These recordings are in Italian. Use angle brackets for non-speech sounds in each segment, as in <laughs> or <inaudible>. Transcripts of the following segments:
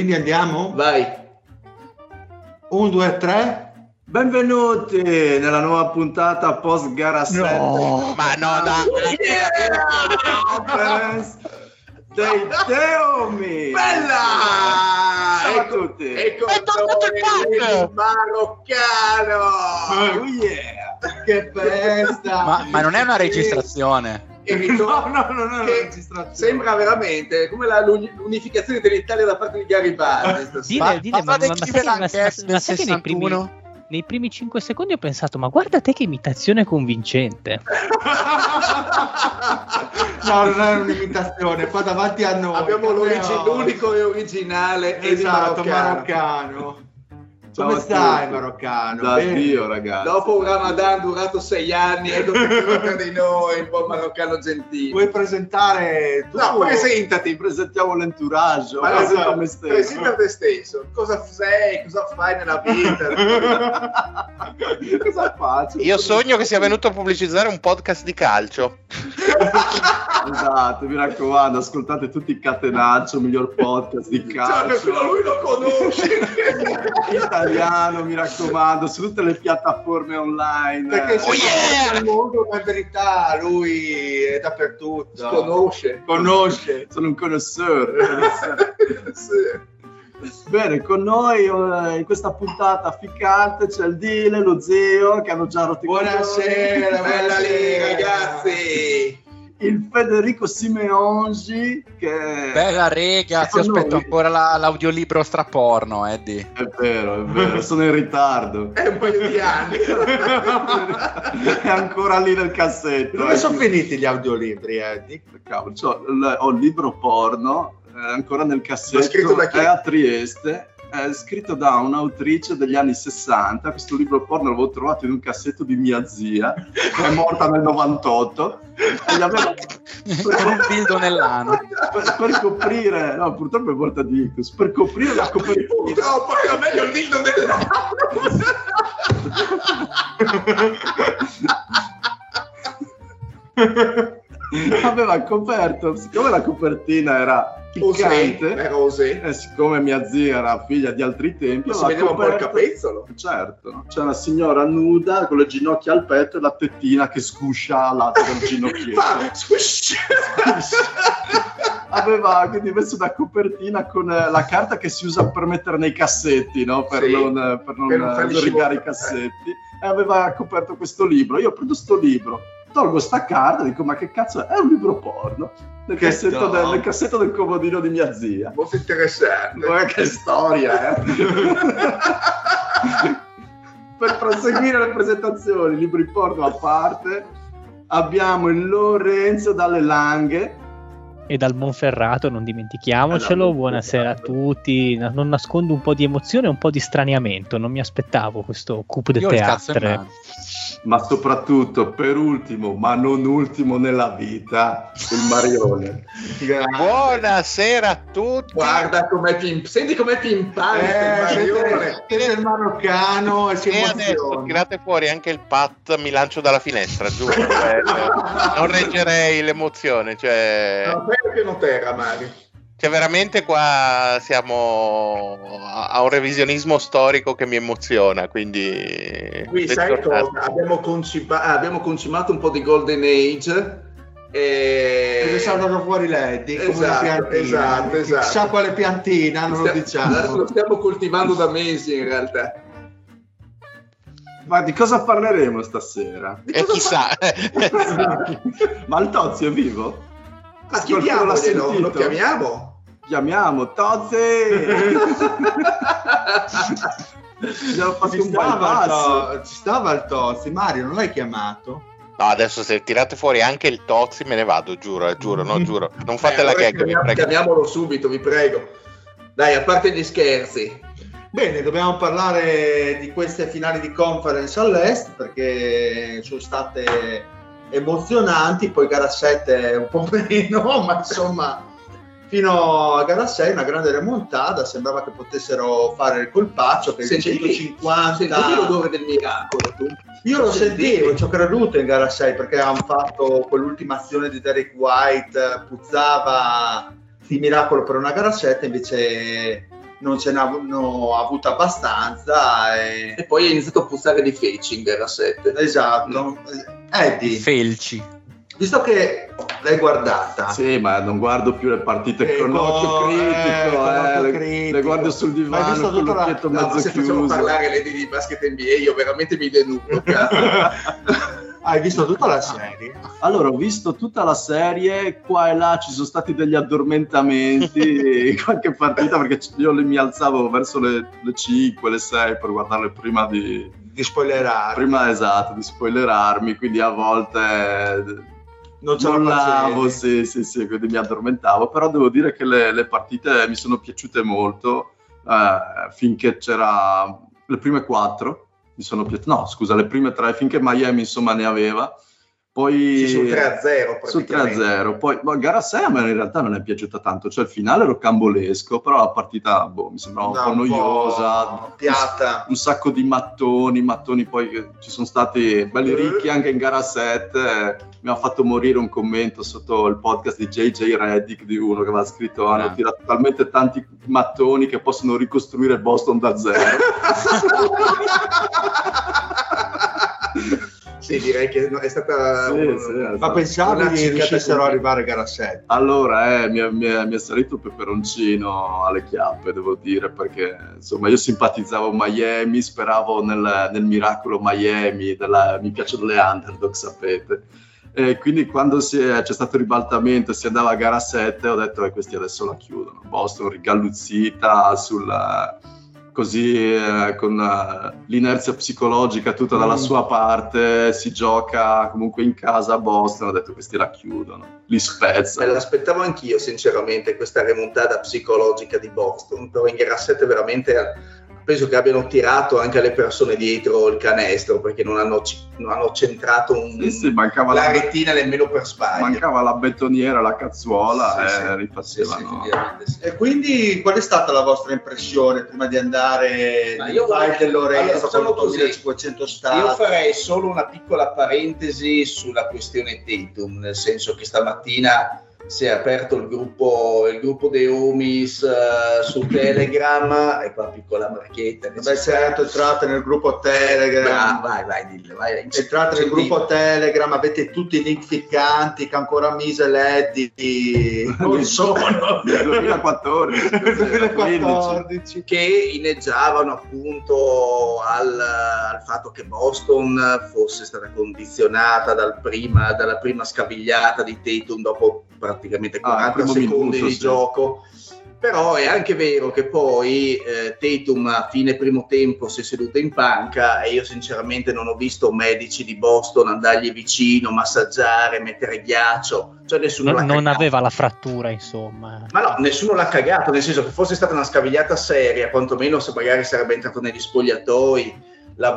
Quindi andiamo? Vai. Un, due, tre. Benvenuti nella nuova puntata post gara 7. No, ma no, dai. Conference dei Teomi. Bella! Ciao a Ecco, tutti. ecco È tornato il il punk! maroccano. Oh yeah! Che festa! Ma, ma non è una registrazione. <laughs> No, no, no, no. Sembra veramente come l'unificazione dell'Italia da parte di Garibaldi. <laughs> Dile, dile, ma, ma, ma, ma, sai che nei primi, 61? nei primi 5 secondi ho pensato, ma guarda te che imitazione convincente. <laughs> No, non è un'imitazione, qua davanti a noi. Abbiamo l'unico e originale Eddie Esatto, maroccano. Ciao Come a stai, maroccano? Da Bene? Dio, ragazzi. Dopo un Ramadan durato sei anni, ecco che tra di noi, un po' maroccano gentile. Vuoi presentare tu? No, presentati. Presentiamo l'entourage. Ma presenta no, me stesso. presenta te stesso. Cosa sei? Cosa fai nella vita? <laughs> Cosa faccio? Io sogno che sia venuto a pubblicizzare un podcast di calcio. <laughs> Esatto, mi raccomando, ascoltate tutti il Catenaccio, miglior podcast di Cioè, calcio. nessuno lui lo conosce. <laughs> Italiano, mi raccomando, su tutte le piattaforme online. Perché Oh, yeah! il mondo, in verità lui è dappertutto. Conosce. Conosce, sono un connoisseur. <laughs> Bene, con noi eh, in questa puntata ficcante c'è il Dile, lo zio che hanno già rotto i Buonasera, bella lì, ragazzi. Il Federico Simeongi che Bella rega, ti aspetto noi. ancora la- l'audiolibro straporno, Eddie. È vero, è vero, <laughs> sono in ritardo. È un paio di anni. <laughs> è ancora lì nel cassetto. Dove eh. sono finiti gli audiolibri, Eddie? Cavolo, il- ho il libro porno eh, ancora nel cassetto, è a Trieste, è scritto da un'autrice degli anni 60. Questo libro porno l'avevo trovato in un cassetto di mia zia, che è morta nel 98. E Con un dildo nell'ano. per, per coprire, no, purtroppo è morta di ictus, per coprire la copertina. Purtroppo era meglio il dildo aveva coperto, siccome la copertina era piccante, Era Osè. e siccome mia zia era figlia di altri tempi, si vedeva un po' il coperto- capezzolo. Certo, c'è una signora nuda con le ginocchia al petto e la tettina che sguscia al lato del ginocchietto. <laughs> Squish. <laughs> Aveva quindi messo una copertina con eh, la carta che si usa per mettere nei cassetti, no? per, Sì. non, per non, Per non eh, rigare i cassetti. E aveva coperto questo libro. Io prendo sto libro, tolgo sta carta, dico ma che cazzo è? È un libro porno. Nel, cassetto, del, nel cassetto del comodino di mia zia. Molto interessante. Guarda che storia, eh! <laughs> per proseguire le presentazioni, libri porno a parte, abbiamo il Lorenzo dalle Langhe. E dal Monferrato, non dimentichiamocelo. Buonasera a tutti. Non nascondo un po' di emozione e un po' di straniamento. Non mi aspettavo questo coup de Io ho il cazzo in théâtre. Ma soprattutto per ultimo, ma non ultimo nella vita, il Marione. <laughs> Buonasera a tutti. Guarda com'è pimp. Senti com'è pimpante Eh, il Marione. siete, il maroccano e si E adesso tirate fuori anche il pat, mi lancio dalla finestra, giuro. eh, cioè, non reggerei l'emozione. Cioè... No, al piano terra, Mario. Cioè, veramente qua siamo a un revisionismo storico che mi emoziona, quindi... Qui sai cosa? Abbiamo, concipa- abbiamo concimato un po' di Golden Age. E... Perché saltano fuori come Esatto, esatto, esatto. Chissà quale piantina, non lo diciamo. lo stiamo coltivando da mesi in realtà. Ma di cosa parleremo stasera? Di E cosa chissà, Esatto. <laughs> Ma il Tozzi è vivo? Ma chiamiamolo, lo chiamiamo? Chiamiamo Tozzi! <laughs> Abbiamo fatto Ci un stava, il bypass. to- ci stava il Tozzi, Mario, non l'hai chiamato? No, adesso se tirate fuori anche il Tozzi me ne vado, giuro, eh, giuro, no, giuro. Non fate Eh, la gag, vi chiamiamo- prego. Chiamiamolo subito, vi prego. Dai, a parte gli scherzi. Bene, dobbiamo parlare di queste finali di conference all'est perché sono state emozionanti, poi gara 7 un po' <laughs> meno, ma insomma fino a gara 6 una grande remontata, sembrava che potessero fare il colpaccio per il Sentivi- 150. Sentivi l'odore del miracolo, tu? Io lo Sentivi? sentivo, ci ho creduto in gara 6 perché hanno fatto quell'ultima azione di Derek White, puzzava di miracolo per una gara 7, invece non ce n'hanno avuta abbastanza. E... E poi è iniziato a puzzare di feci in gara 7. Esatto. Eddie, Felci. Visto che l'hai guardata, Sì, ma non guardo più le partite Eh, con occhio co- critico, eh, eh, critico. le guardo sul Ma divano visto con tutta la- l'occhietto No, ma mezzo se chiuso. parlare le di basket NBA, io veramente mi denudo. <laughs> hai visto tutta la serie? Allora, ho visto tutta la serie, qua e là ci sono stati degli addormentamenti in <laughs> qualche partita perché io mi alzavo verso le, le 5, le 6 per guardarle prima di, Di spoilerare. prima esatto, di spoilerarmi, quindi a volte non ce la mollavo, sì, sì, sì, quindi mi addormentavo, però devo dire che le, le partite mi sono piaciute molto eh, finché c'era le prime quattro, mi sono piaciute, no scusa, le prime tre finché Miami insomma ne aveva, poi Sì, sul 3-0 sul praticamente. 3-0, poi ma gara 6 a me in realtà non è piaciuta tanto, cioè il finale ero cambolesco, però la partita boh, mi sembrava un No, po' un po' noiosa, piatta. un sacco di mattoni, mattoni poi che ci sono stati belli ricchi anche in gara 7. eh, Mi ha fatto morire un commento sotto il podcast di JJ Reddick di uno che aveva scritto hanno Ah. tirato talmente tanti mattoni che possono ricostruire Boston da zero. <laughs> <laughs> sì, direi che è stata Sì, un- sì, Ma Una che riuscissero ad arrivare a gara 7? Allora, eh, mi, è, mi è- mi è salito il peperoncino alle chiappe, devo dire, perché insomma io simpatizzavo Miami, speravo nel, nel miracolo Miami, della- mi piacciono le underdog, sapete. E quindi quando è- c'è stato il ribaltamento e si andava a gara 7, ho detto che questi adesso la chiudono. Boston rigalluzzita sulla così eh, con eh, l'inerzia psicologica tutta dalla Mm. sua parte, si gioca comunque in casa a Boston, ho detto questi la chiudono, li Me spezzano. l'aspettavo anch'io, sinceramente, questa remontata psicologica di Boston. Però in gara 7 veramente penso che abbiano tirato anche alle persone dietro il canestro perché non hanno, non hanno centrato un- Sì, sì, la la, retina nemmeno per sbaglio. mancava la betoniera, la cazzuola Sì, e sì. Sì, sì, rifacevano. E quindi qual è stata la vostra impressione prima di andare Ma nel io vorrei- Val del Lorenzo allora, facciamo con così. 1500 stati? Io farei solo una piccola parentesi sulla questione Tatum, nel senso che stamattina si è aperto il gruppo, il gruppo dei homies eh, su Telegram, ecco la piccola marchetta. Vabbè, certo, entrate nel gruppo Telegram. Bravo, vai, vai, dillo, vai. Entrate nel gruppo Telegram, avete tutti i link ficcanti che ancora Mise e Leddi <laughs> non sono. Nel 2014, Nel 2015. 2014. che inneggiavano appunto al, al fatto che Boston fosse stata condizionata dal prima- dalla prima scavigliata di Tatum dopo praticamente Ah, 40 primo secondi minuto, di sì. gioco. Però è anche vero che poi eh, Tatum a fine primo tempo si è seduto in panca e io sinceramente non ho visto medici di Boston andargli vicino, massaggiare, mettere ghiaccio, cioè nessuno Non, l'ha non cagato. aveva la frattura, insomma. Ma no, nessuno l'ha cagato, nel senso che fosse stata una scavigliata seria, quantomeno se magari sarebbe entrato negli spogliatoi,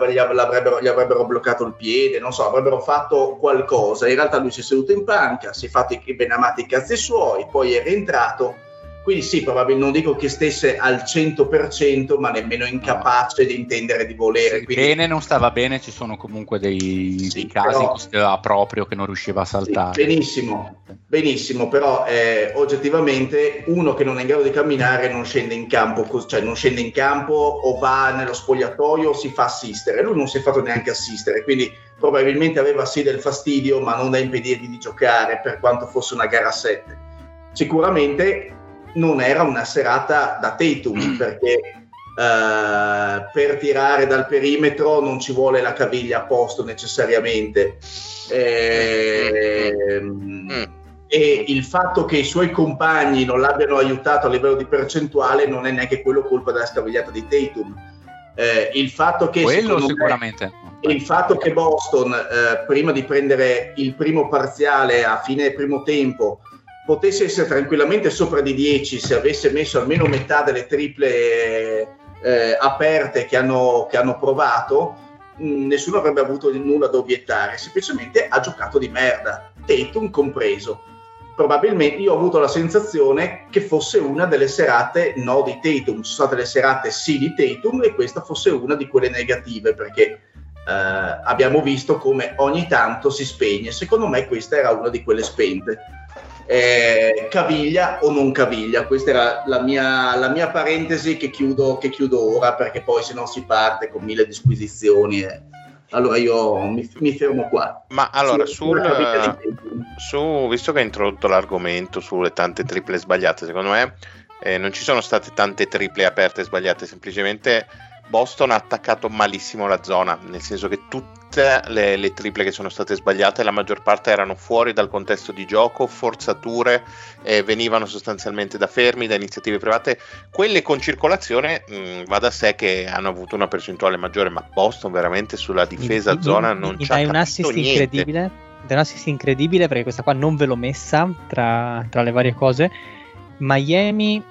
gli av- l'avrebbero- gli avrebbero bloccato il piede, non so, avrebbero fatto qualcosa. In realtà lui si è seduto in panca, si è fatto i i benamati cazzi suoi, poi è rientrato Quindi sì, probabilmente non dico che stesse al 100%, ma nemmeno incapace di intendere di volere. Sì, Quindi, Bene, non stava bene, ci sono comunque dei, Sì, casi però- in cui stava proprio che non riusciva a sì, saltare. benissimo, benissimo, però eh, oggettivamente uno che non è in grado di camminare non scende in campo, cioè non scende in campo o va nello spogliatoio o si fa assistere. Lui non si è fatto neanche assistere, quindi probabilmente aveva sì del fastidio, ma non da impedirgli di giocare per quanto fosse una gara a 7. Sicuramente non era una serata da Tatum perché eh, per tirare dal perimetro non ci vuole la caviglia a posto necessariamente. Mm. E il fatto che i suoi compagni non l'abbiano aiutato a livello di percentuale non è neanche quello colpa della scavigliata di Tatum. Eh, il fatto che Quello secondo me- sicuramente. il fatto che Boston, eh, prima di prendere il primo parziale a fine primo tempo, potesse essere tranquillamente sopra di 10 se avesse messo almeno metà delle triple eh, aperte che hanno, che hanno provato, mh, nessuno avrebbe avuto nulla da obiettare, semplicemente ha giocato di merda, Tatum compreso. Probabilmente io ho avuto la sensazione che fosse una delle serate no di Tatum, ci sono state le serate sì di Tatum e questa fosse una di quelle negative perché eh, abbiamo visto come ogni tanto si spegne. Secondo me questa era una di quelle spente. Eh, caviglia o non caviglia? Questa era la mia, la mia parentesi che chiudo, che chiudo ora perché poi se no si parte con mille disquisizioni. e- Allora io mi, mi fermo qua. Ma allora, sul, Tatum. su- visto che hai introdotto l'argomento sulle tante triple sbagliate, secondo me eh, non ci sono state tante triple aperte sbagliate, semplicemente Boston ha attaccato malissimo la zona, nel senso che tutte le, le triple che sono state sbagliate, la maggior parte erano fuori dal contesto di gioco, forzature, eh, venivano sostanzialmente da fermi, da iniziative private. Quelle con circolazione mh, va da sé che hanno avuto una percentuale maggiore, ma Boston veramente sulla difesa Mi- zona mi- non c'ha dai un assist niente. incredibile dai un assist incredibile perché questa qua non ve l'ho messa tra, tra le varie cose Miami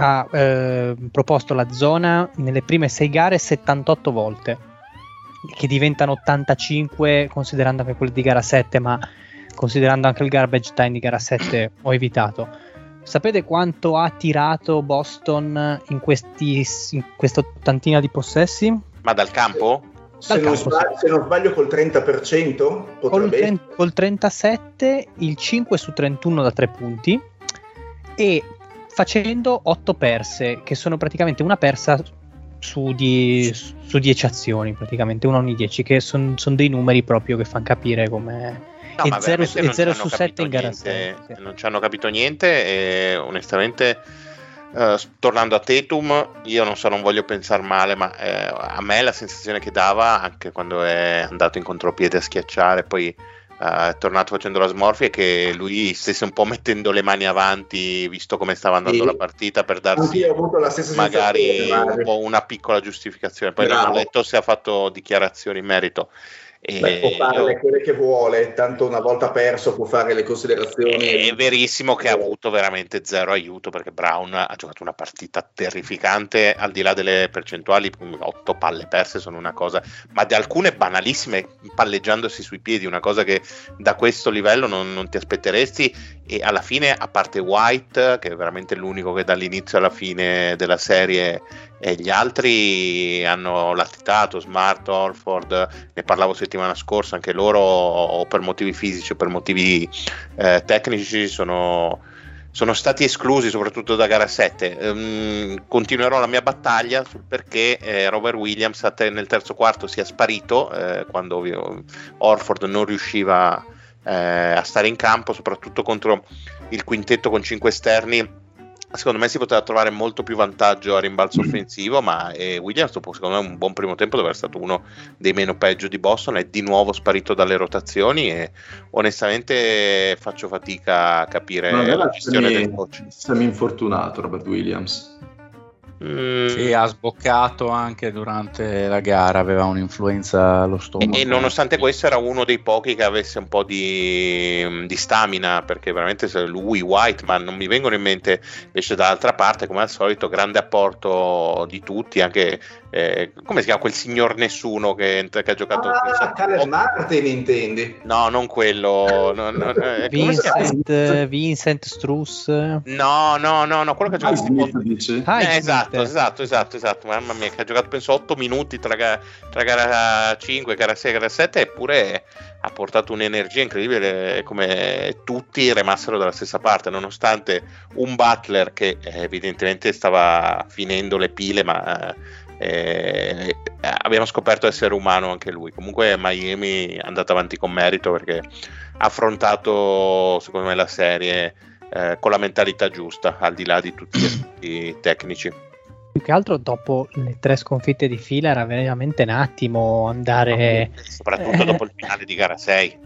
ha eh, proposto la zona nelle prime sei gare 78 volte che diventano 85 considerando anche quelle di gara 7 ma considerando anche il garbage time di gara 7 ho evitato sapete quanto ha tirato Boston in, questi, in questa ottantina di possessi? Ma dal campo? Se Dal non, campo, sbaglio, se non sbaglio col 30% Col, tren- col 37 il 5 su 31 da 3 punti e facendo 8 perse che sono praticamente una persa su, die- su 10 azioni praticamente una ogni 10 che sono dei numeri proprio che fanno capire come No, e ma 0 veramente su, non e zero ci hanno su 7 in gara niente, 6 sì. Non ci hanno capito niente e onestamente, eh, tornando a Tatum, io non so, non voglio pensare male, ma eh, a me la sensazione che dava, anche quando è andato in contropiede a schiacciare, poi è tornato facendo la smorfia, è che lui stesse un po' mettendo le mani avanti, visto come stava andando Sì. la partita, per darsi magari un po' una piccola giustificazione. Poi non ho Bravo. letto se ha fatto dichiarazioni in merito. E Beh, può fare io- quelle che vuole, tanto una volta perso può fare le considerazioni. È verissimo che ha avuto veramente zero aiuto perché Brown ha giocato una partita terrificante, al di là delle percentuali, 8 palle perse sono una cosa, ma di alcune banalissime, palleggiandosi sui piedi, una cosa che da questo livello non, non ti aspetteresti e alla fine, a parte White, che è veramente l'unico che dall'inizio alla fine della serie e gli altri hanno latitato, Smart, Orford, ne parlavo settimana scorsa, anche loro o per motivi fisici o per motivi eh, tecnici sono, sono stati esclusi soprattutto da gara 7. Ehm, continuerò la mia battaglia sul perché eh, Robert Williams nel terzo quarto sia sparito eh, quando Orford non riusciva eh, a stare in campo, soprattutto contro il quintetto con 5 esterni secondo me si poteva trovare molto più vantaggio a rimbalzo offensivo, ma eh, Williams dopo secondo me un buon primo tempo deve essere stato uno dei meno peggio di Boston, è di nuovo sparito dalle rotazioni e onestamente faccio fatica a capire la gestione del coach. Semi infortunato Robert Williams. Mm, Sì, ha sboccato anche durante la gara, aveva un'influenza allo stomaco. E, e nonostante questo era uno dei pochi che avesse un po' di, di stamina, perché veramente lui, Whiteman, non mi vengono in mente invece dall'altra parte, come al solito, grande apporto di tutti, anche eh, come si chiama quel signor nessuno che, che ha giocato... Ah, Oh, Martin intendi? no, non quello. no, no, eh? Vincent, Vincent Struss. No, no, no, no, quello che ha Ah, giocato? Ah, Eh, Smith. Esatto, esatto, esatto, esatto. Mamma mia, che ha giocato penso 8 minuti tra, ga- tra gara 5, gara 6 e gara 7, eppure ha portato un'energia incredibile come tutti rimasero dalla stessa parte, nonostante un Butler che eh, evidentemente stava finendo le pile, ma eh, abbiamo scoperto essere umano anche lui. Comunque Miami è andata avanti con merito perché ha affrontato, secondo me, la serie eh, con la mentalità giusta, al di là di tutti gli aspetti tecnici. Più che altro dopo le tre sconfitte di fila era veramente un attimo andare... Soprattutto dopo il finale di gara 6.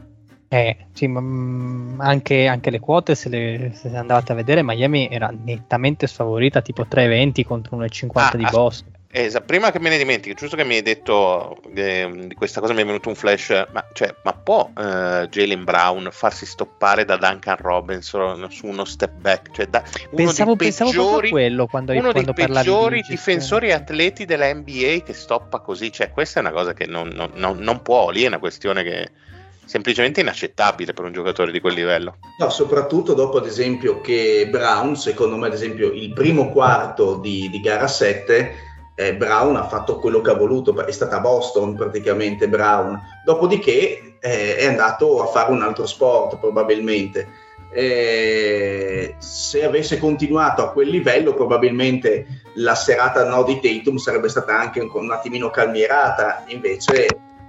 Eh, sì, ma, mm, anche, anche le quote, se, le, se andavate a vedere, Miami era nettamente sfavorita, tipo 3,20 contro 1,50 Ah, di ah, Boston. Esatto, prima che me ne dimentichi, giusto che mi hai detto eh, di questa cosa mi è venuto un flash, ma, cioè, ma può eh, Jalen Brown farsi stoppare da Duncan Robinson su uno step back? Cioè, da, uno Pensavo, dei pensavo proprio a peggiori, quello quando, uno quando dei di peggiori gestione. difensori atleti della NBA che stoppa così, cioè questa è una cosa che non, non- non- non può, lì è una questione che è semplicemente inaccettabile per un giocatore di quel livello. No, soprattutto dopo ad esempio che Brown, secondo me ad esempio il primo quarto di, di gara 7, eh, Brown ha fatto quello che ha voluto, è stata Boston praticamente Brown, dopodiché eh, è andato a fare un altro sport probabilmente. Eh, se avesse continuato a quel livello probabilmente la serata no di Tatum sarebbe stata anche un, un attimino calmierata, invece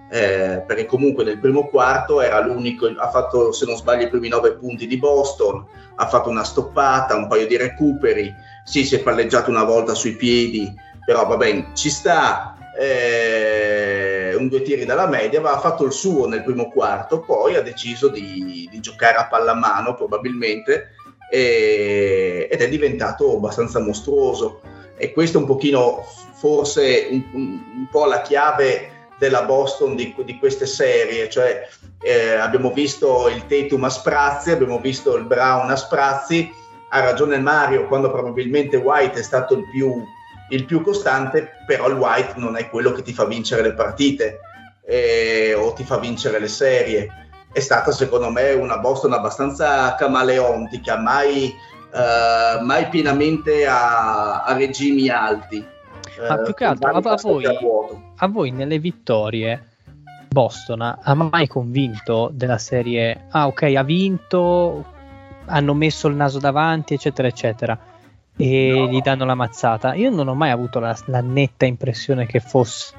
eh, perché comunque nel primo quarto era l'unico, ha fatto se non sbaglio i primi nove punti di Boston, ha fatto una stoppata, un paio di recuperi, sì si è palleggiato una volta sui piedi, però va bene, ci sta, eh, un due tiri dalla media, ma ha fatto il suo nel primo quarto, poi ha deciso di, di giocare a pallamano probabilmente e- ed è diventato abbastanza mostruoso. E questo è un pochino forse un, un- po' la chiave della Boston di, di queste serie, cioè eh, abbiamo visto il Tatum a sprazzi, abbiamo visto il Brown a sprazzi, ha ragione Mario quando probabilmente White è stato il più, il più costante, però il White non è quello che ti fa vincere le partite eh, o ti fa vincere le serie. È stata secondo me una Boston abbastanza camaleontica, mai, eh, mai pienamente a, a regimi alti. Ma Eh, più che altro, a- voi- a voi nelle vittorie Boston ha mai convinto della serie? Ah, ok, ha vinto, hanno messo il naso davanti, eccetera, eccetera, e No. gli danno la mazzata. Io non ho mai avuto la, la netta impressione che fosse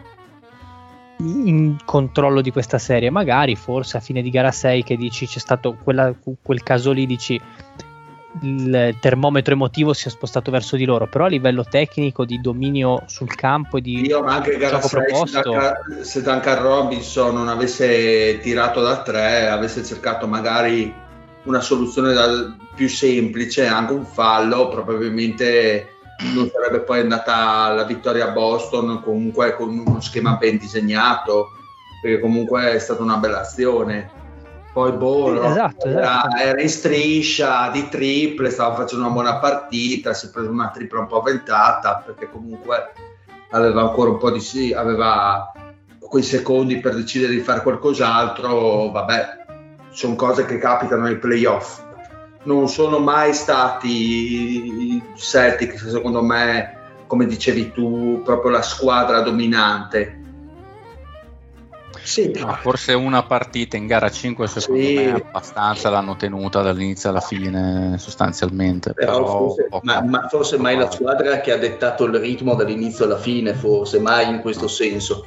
in controllo di questa serie. Magari, forse a fine di gara 6, che dici c'è stato quella- quel caso lì, dici il termometro emotivo si è spostato verso di loro, però a livello tecnico di dominio sul campo e di Io ma anche gara gioco 6, se proposto. Se Duncan Robinson non avesse tirato da 3, avesse cercato magari una soluzione da- più semplice, anche un fallo, probabilmente non sarebbe poi andata la vittoria a Boston comunque con uno schema ben disegnato, perché comunque è stata una bella azione. Poi boh, Sì, esatto, era, esatto. era in striscia di triple, stava facendo una buona partita, si è preso una tripla un po' avventata perché comunque aveva ancora un po' di sì, aveva quei secondi per decidere di fare qualcos'altro, vabbè, sono cose che capitano nei playoff. Non sono mai stati i Celtics, secondo me, come dicevi tu, proprio la squadra dominante. Sì, No, forse una partita in gara 5 secondo Sì. me abbastanza l'hanno tenuta dall'inizio alla fine sostanzialmente. Però Però, forse, ma, ma forse mai la squadra che ha dettato il ritmo dall'inizio alla fine, forse mai in questo senso.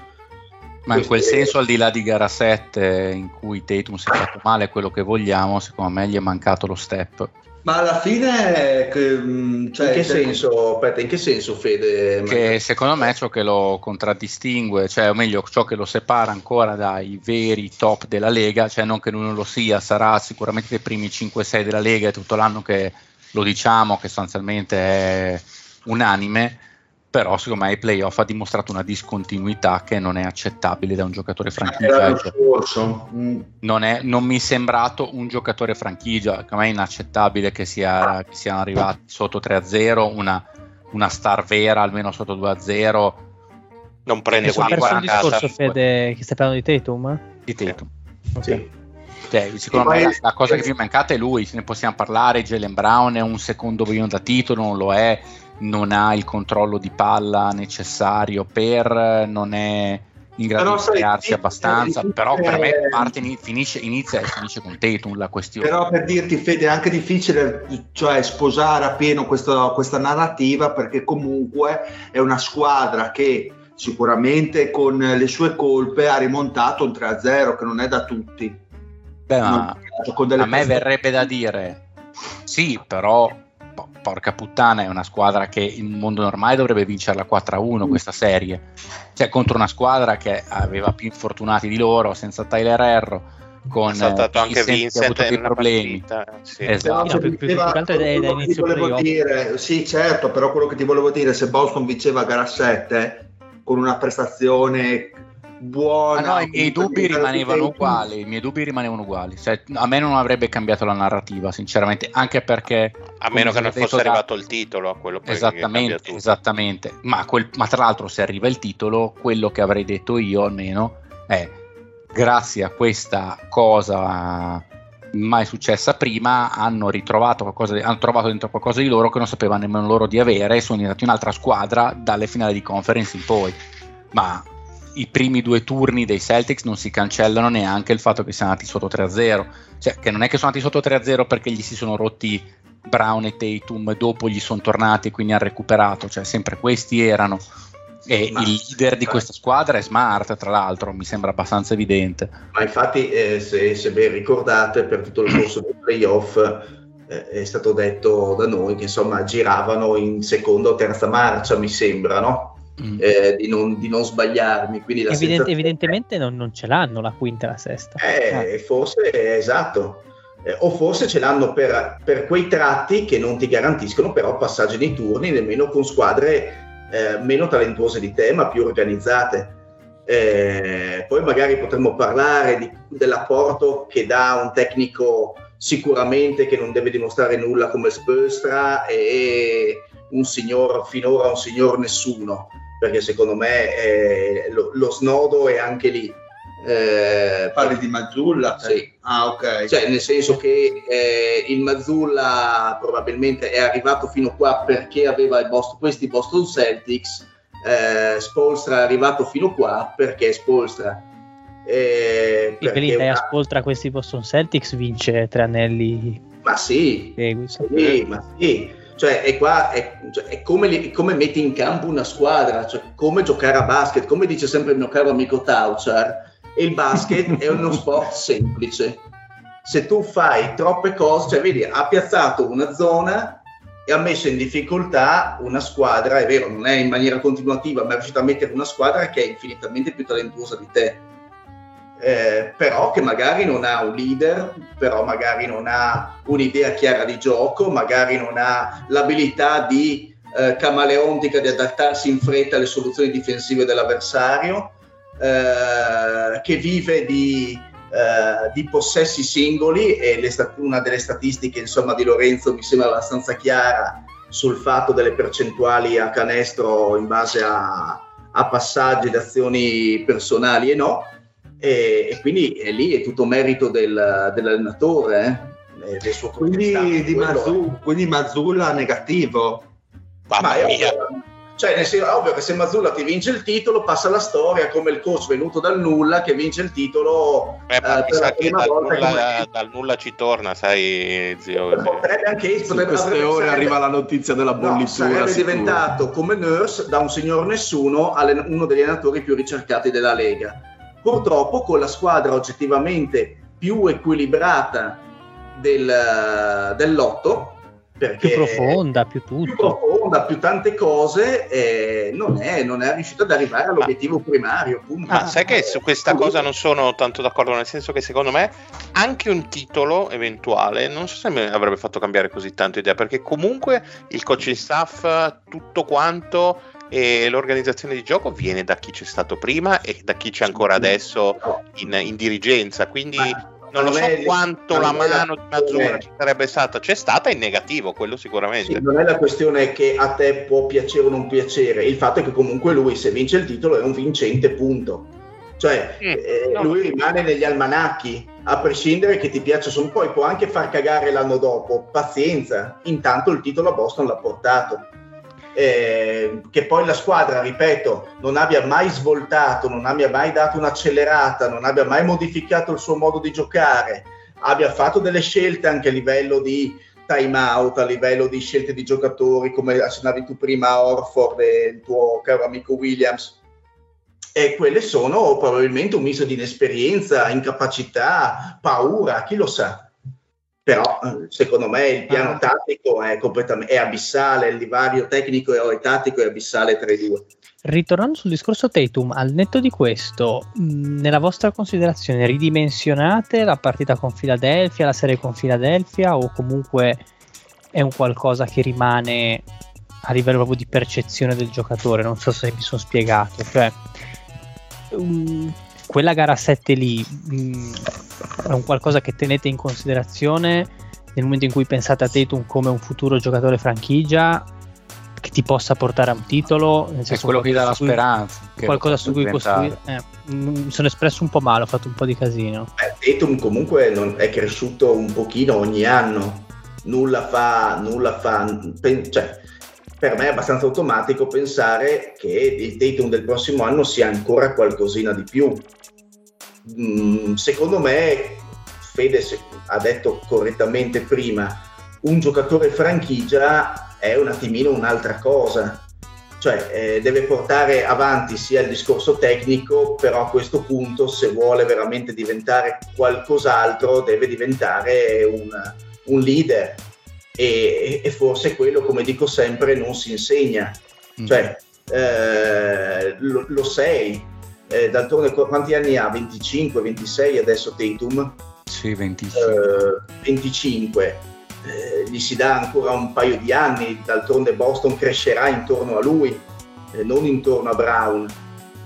Ma in quel senso, al di là di gara 7, in cui Tatum si è fatto male, quello che vogliamo, secondo me gli è mancato lo step. ma alla fine, mh, cioè, in che se- senso, aspetta, in che senso Fede? Che secondo me ciò che lo contraddistingue, cioè, o meglio, ciò che lo separa ancora dai veri top della Lega, cioè non che lui non lo sia, sarà sicuramente dei primi 5-6 della Lega, è tutto l'anno che lo diciamo, che sostanzialmente è unanime, però secondo me ai playoff ha dimostrato una discontinuità che non è accettabile da un giocatore franchigia. l'anno scorso. Mm. non, è- non mi è sembrato un giocatore franchigia, che a me è inaccettabile che, sia, che siano arrivati sotto 3-0, una, una star vera almeno sotto 2-0 Non prende Che Hai sono quelli perso qua il a casa. discorso, Fede, che stai parlando di Tatum? di Tatum. Sì. Cioè, secondo E me poi- la, la cosa che più è mancata è lui, se ne possiamo parlare, Jalen Brown è un secondo billone da titolo, non lo è, non ha il controllo di palla necessario per, non è in grado Però di crearsi abbastanza, difficile- però per me parte, ini- finisce, inizia e finisce con Tatum la questione. Però per dirti, Fede, è anche difficile cioè, sposare appieno questa, questa narrativa perché comunque è una squadra che sicuramente con le sue colpe ha rimontato un 3-0 che non è da tutti. Beh, ma Non- a me verrebbe da dire sì, però po- porca puttana è una squadra che in un mondo normale dovrebbe vincerla 4-1 Mm. questa serie. Cioè contro una squadra che aveva più infortunati di loro, senza Tyler Erro, con saltato eh, anche Vincent ha problemi. partita, sì. Esatto. No, da- dire, sì, certo, però quello che ti volevo dire, se Boston vinceva gara 7 con una prestazione buona, Ma no, i miei dubbi rimanevano tempo, uguali, i miei dubbi rimanevano uguali. Cioè, a me non avrebbe cambiato la narrativa, sinceramente, anche perché A meno che non fosse da- arrivato il titolo, a quello poi Esattamente, tutto. esattamente. Ma, quel- ma tra l'altro, se arriva il titolo, quello che avrei detto io almeno è grazie a questa cosa mai successa prima, hanno ritrovato qualcosa, hanno trovato dentro qualcosa di loro che non sapevano nemmeno loro di avere e sono diventati un'altra squadra dalle finali di conference in poi. Ma i primi due turni dei Celtics non si cancellano neanche il fatto che siano andati sotto 3-0. Cioè, che non è che sono andati sotto 3-0 perché gli si sono rotti Brown e Tatum dopo gli sono tornati e quindi hanno recuperato, cioè sempre questi erano. E Ma- il leader di questa squadra è Smart, tra l'altro, mi sembra abbastanza evidente. Ma infatti, eh, se, se ben ricordate, per tutto il corso dei playoff eh, è stato detto da noi che insomma giravano in seconda o terza marcia, mi sembra, no? Mm. Eh, di, non, di non sbagliarmi. Evident- sensazione- evidentemente non, non ce l'hanno la quinta e la sesta. Eh, Ah. forse esatto. Eh, o forse ce l'hanno per, per quei tratti che non ti garantiscono però passaggi nei turni nemmeno con squadre eh, meno talentuose di te ma più organizzate. Eh, poi magari potremmo parlare di- dell'apporto che dà un tecnico sicuramente che non deve dimostrare nulla come Spolstra e un signor finora un signor nessuno perché secondo me eh, lo, lo snodo è anche lì Eh, Parli di Mazzulla? Sì. Ah, ok. cioè, nel senso che eh, il Mazzulla probabilmente è arrivato fino qua perché aveva Boston- questi Boston Celtics, eh, Spolstra è arrivato fino qua perché Spolstra. Eh, E l'idea una- spoltra questi Boston Celtics vince tre anelli ma sì, segui. sì, ma sì. Cioè, è, qua, è, cioè, è come, li- come metti in campo una squadra, cioè, come giocare a basket, come dice sempre il mio caro amico Tauchar, il basket è uno sport <laughs> semplice. Se tu fai troppe cose, cioè vedi, ha piazzato una zona e ha messo in difficoltà una squadra, è vero, non è in maniera continuativa, ma è riuscito a mettere una squadra che è infinitamente più talentuosa di te. Eh, però che magari non ha un leader, però magari non ha un'idea chiara di gioco, magari non ha l'abilità di eh, camaleontica di adattarsi in fretta alle soluzioni difensive dell'avversario, eh, che vive di, eh, di possessi singoli e le una delle statistiche insomma, di Lorenzo mi sembra abbastanza chiara sul fatto delle percentuali a canestro in base a, a passaggi ed azioni personali e no e, e quindi è lì è tutto merito del- dell'allenatore eh, e del suo Quindi, di. Mazzu- quindi Mazzulla negativo. Mamma Ma è mia. ovvio, cioè, nel senso, è ovvio che se Mazzulla ti vince il titolo, passa la storia come il coach venuto dal nulla che vince il titolo Eh, ma eh, per la prima dal volta. nulla, come- dal nulla ci torna, sai, zio. Potrebbe anche Su potrebbe- queste avrebbe- ore sarebbe- arriva la notizia della no, bollitura. sarebbe sicuro. diventato come nurse da un signor nessuno uno degli allenatori più ricercati della Lega. Purtroppo con la squadra oggettivamente più equilibrata del, dell'otto, perché Più profonda, più più tutto. profonda, più tante cose, eh, non, è, non è riuscito ad arrivare all'obiettivo primario. punto. Ma sai che su questa cosa non sono tanto d'accordo, nel senso che secondo me anche un titolo eventuale non so se mi avrebbe fatto cambiare così tanto idea, perché comunque il coaching staff, tutto quanto e l'organizzazione di gioco viene da chi c'è stato prima e da chi c'è ancora adesso in, in dirigenza, quindi non lo so quanto la mano di Mazzura ci sarebbe stata, c'è stata in negativo, quello sicuramente. Sì, non è la questione che a te può piacere o non piacere, il fatto è che comunque lui se vince il titolo è un vincente punto. Cioè, mm, eh, no. lui rimane negli almanacchi, a prescindere che ti piaccia, son, poi può anche far cagare l'anno dopo, pazienza, intanto il titolo a Boston l'ha portato. Eh, che poi la squadra, ripeto, non abbia mai svoltato, non abbia mai dato un'accelerata, non abbia mai modificato il suo modo di giocare, abbia fatto delle scelte anche a livello di time out, a livello di scelte di giocatori, come accennavi tu prima, Orford e il tuo caro amico Williams, e quelle sono probabilmente un miso di inesperienza, incapacità, paura, chi lo sa. Però eh, secondo me il piano ah. tattico è completamente è abissale, il divario tecnico e tattico è abissale tra i due. Ritornando sul discorso Tatum, al netto di questo, nella vostra considerazione ridimensionate la partita con Philadelphia, la serie con Philadelphia o comunque è un qualcosa che rimane a livello proprio di percezione del giocatore? Non so se mi sono spiegato. Cioè, um, quella gara 7 lì um, è un qualcosa che tenete in considerazione nel momento in cui pensate a Tatum come un futuro giocatore franchigia che ti possa portare a un titolo nel senso è quello che dà la cui, speranza qualcosa su cui costruire eh, mi sono espresso un po' male ho fatto un po' di casino. Eh, Tatum comunque non, è cresciuto un pochino ogni anno nulla fa nulla fa cioè per me è abbastanza automatico pensare che il Tatum del prossimo anno sia ancora qualcosina di più. Mm, secondo me, Fede ha detto correttamente prima, un giocatore franchigia è un attimino un'altra cosa. Cioè, eh, deve portare avanti sia il discorso tecnico, però a questo punto, se vuole veramente diventare qualcos'altro, deve diventare un, un leader e, e, forse quello, come dico sempre, non si insegna. Mm. Cioè, eh, lo, lo, sei. Eh, d'altronde quanti anni ha? 25, 26 adesso Tatum? Sì, 25. Eh, 25. Eh, gli si dà ancora un paio di anni, d'altronde Boston crescerà intorno a lui, eh, non intorno a Brown.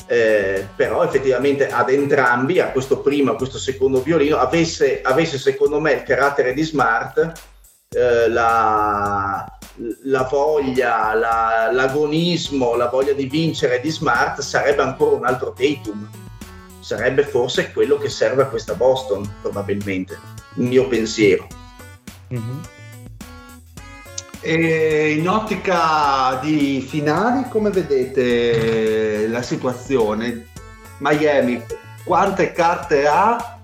Eh, però effettivamente ad entrambi, a questo primo a questo secondo violino, avesse, avesse secondo me il carattere di Smart, eh, la, la, voglia, la, l'agonismo, la voglia di vincere di Smart sarebbe ancora un altro Tatum. Sarebbe forse quello che serve a questa Boston, probabilmente. Il mio pensiero. Mm-hmm. E in ottica di finali, come vedete la situazione? Miami, quante carte ha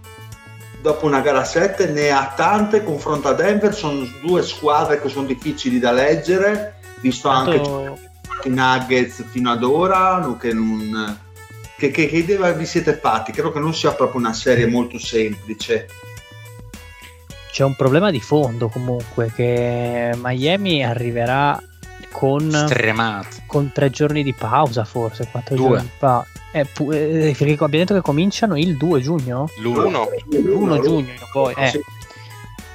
dopo una gara 7 ne ha tante, confronto a Denver, sono due squadre che sono difficili da leggere, visto anche i Nuggets fino ad ora, che, non, che, che, che idea vi siete fatti? Credo che non sia proprio una serie molto semplice. C'è un problema di fondo comunque, che Miami arriverà con, con tre giorni di pausa forse, quattro Due. giorni di pausa. Eh, pu- eh, perché abbiamo detto che cominciano il 2 giugno? L'1. L'1 giugno poi. Eh.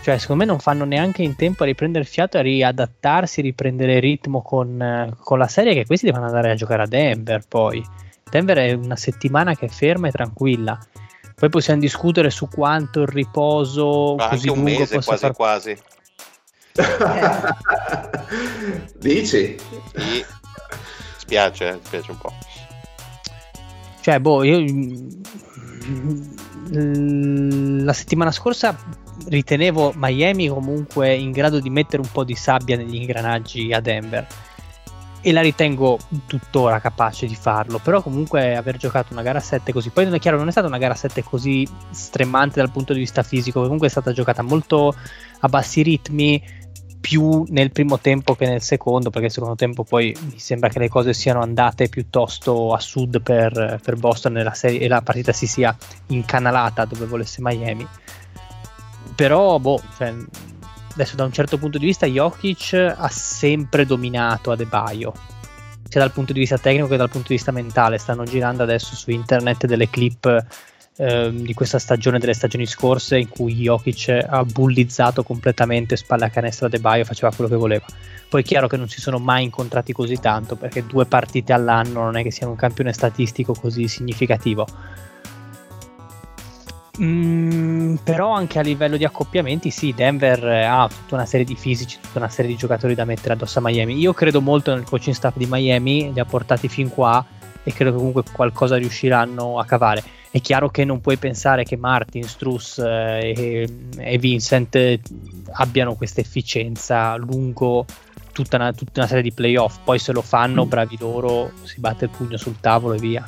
Cioè, secondo me non fanno neanche in tempo a riprendere il fiato e a riadattarsi, riprendere il ritmo con, con, la serie che questi devono andare a giocare a Denver poi. Denver è una settimana che è ferma e tranquilla. Poi possiamo discutere su quanto il riposo Ma così anche un mese quasi far... quasi. <laughs> Dici? Sì. Spiace, spiace un po'. Cioè, boh, io mm, la settimana scorsa ritenevo Miami comunque in grado di mettere un po' di sabbia negli ingranaggi a Denver. E la ritengo tuttora capace di farlo però comunque aver giocato una gara 7 così. Poi non è chiaro non è stata una gara 7 così stremante dal punto di vista fisico comunque è stata giocata molto a bassi ritmi più nel primo tempo che nel secondo, perché nel secondo tempo poi mi sembra che le cose siano andate piuttosto a sud per, per Boston e la, serie, e la, partita si sia incanalata dove volesse Miami. Però, boh, cioè, adesso da un certo punto di vista Jokic ha sempre dominato Adebayo, sia dal punto di vista tecnico che dal punto di vista mentale. Stanno girando adesso su internet delle clip ehm, di questa stagione delle stagioni scorse in cui Jokic ha bullizzato completamente spalla a canestro De Baio faceva quello che voleva poi è chiaro che non si sono mai incontrati così tanto perché due partite all'anno non è che siano un campione statistico così significativo Mm, però anche a livello di accoppiamenti, sì, Denver ha tutta una serie di fisici, tutta una serie di giocatori da mettere addosso a Miami. Io credo molto nel coaching staff di Miami, li ha portati fin qua e credo che comunque qualcosa riusciranno a cavare. È chiaro che non puoi pensare che Martin, Struss eh, e, e, Vincent abbiano questa efficienza lungo tutta una, tutta una serie di playoff. Poi se lo fanno, bravi loro, si batte il pugno sul tavolo e via.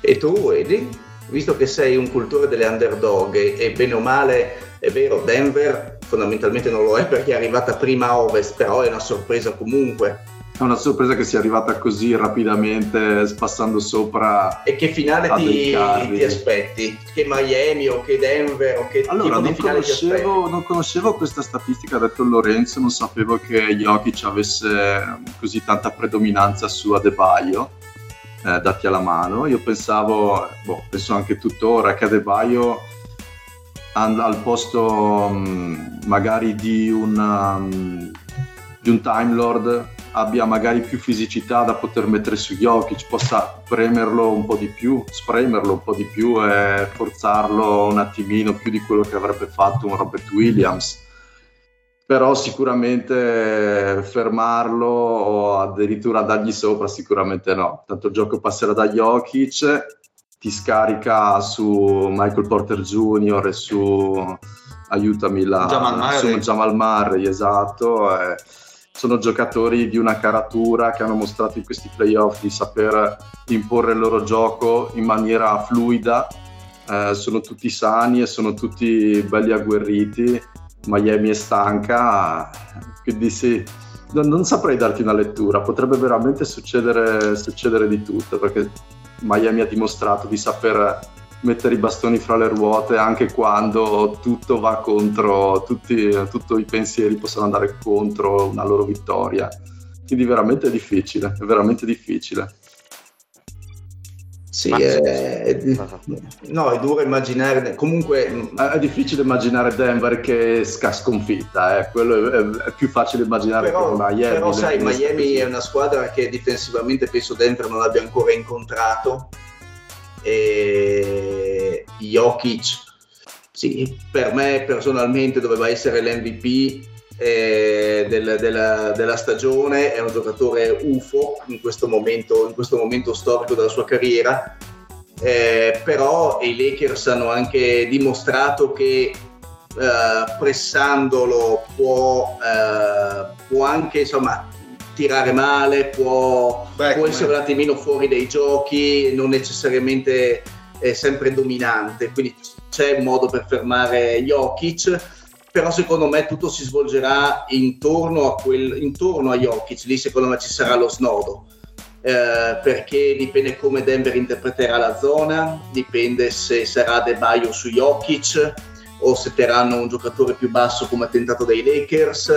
E tu, Eddie? visto che sei un cultore delle underdog e, e bene o male è vero, Denver fondamentalmente non lo è perché è arrivata prima a ovest, però è una sorpresa comunque. È una sorpresa che sia arrivata così rapidamente, spassando sopra. E che finale ti, ti, aspetti? Che Miami o che Denver o che allora, non conoscevo, non conoscevo, questa statistica, ha detto Lorenzo, non sapevo che Jokic avesse così tanta predominanza su Adebayo eh, dati alla mano. Io pensavo, boh, penso anche tuttora, che Adebaio al posto um, magari di un, um, di un Time Lord abbia magari più fisicità da poter mettere occhi, ci possa premerlo un po' di più, spremerlo un po' di più e forzarlo un attimino più di quello che avrebbe fatto un Robert Williams però sicuramente fermarlo o addirittura dargli sopra sicuramente no. Tanto il gioco passerà da Jokic, ti scarica su Michael Porter Jr. e su aiutami la Jamal Murray, Jamal Murray esatto. Eh, sono giocatori di una caratura che hanno mostrato in questi playoff di saper imporre il loro gioco in maniera fluida. Eh, sono tutti sani e sono tutti belli agguerriti. Miami è stanca, quindi sì, non, non, saprei darti una lettura, potrebbe veramente succedere, succedere di tutto, perché Miami ha dimostrato di saper mettere i bastoni fra le ruote anche quando tutto va contro, tutti, tutti i pensieri possono andare contro una loro vittoria. Quindi veramente difficile, è veramente difficile. Sì, è, no, è duro immaginare. Comunque è difficile immaginare Denver che sca sconfitta, eh. quello è, è, più facile immaginare però, che Miami. Però, sai, Miami è una squadra che difensivamente penso Denver non abbia ancora incontrato. E Jokic, sì, per me personalmente doveva essere l'MVP eh, del, della, della, stagione, è un giocatore UFO in questo momento, in questo momento storico della sua carriera, eh, però i Lakers hanno anche dimostrato che eh, pressandolo può, eh, può anche insomma, tirare male, può, Beh, può essere un attimino fuori dai giochi, non necessariamente sempre dominante, quindi c'è un modo per fermare Jokic però secondo me tutto si svolgerà intorno a, quel, intorno a Jokic, lì secondo me ci sarà lo snodo, eh, perché dipende come Denver interpreterà la zona, dipende se sarà De Baio su Jokic o se terranno un giocatore più basso come tentato dai Lakers,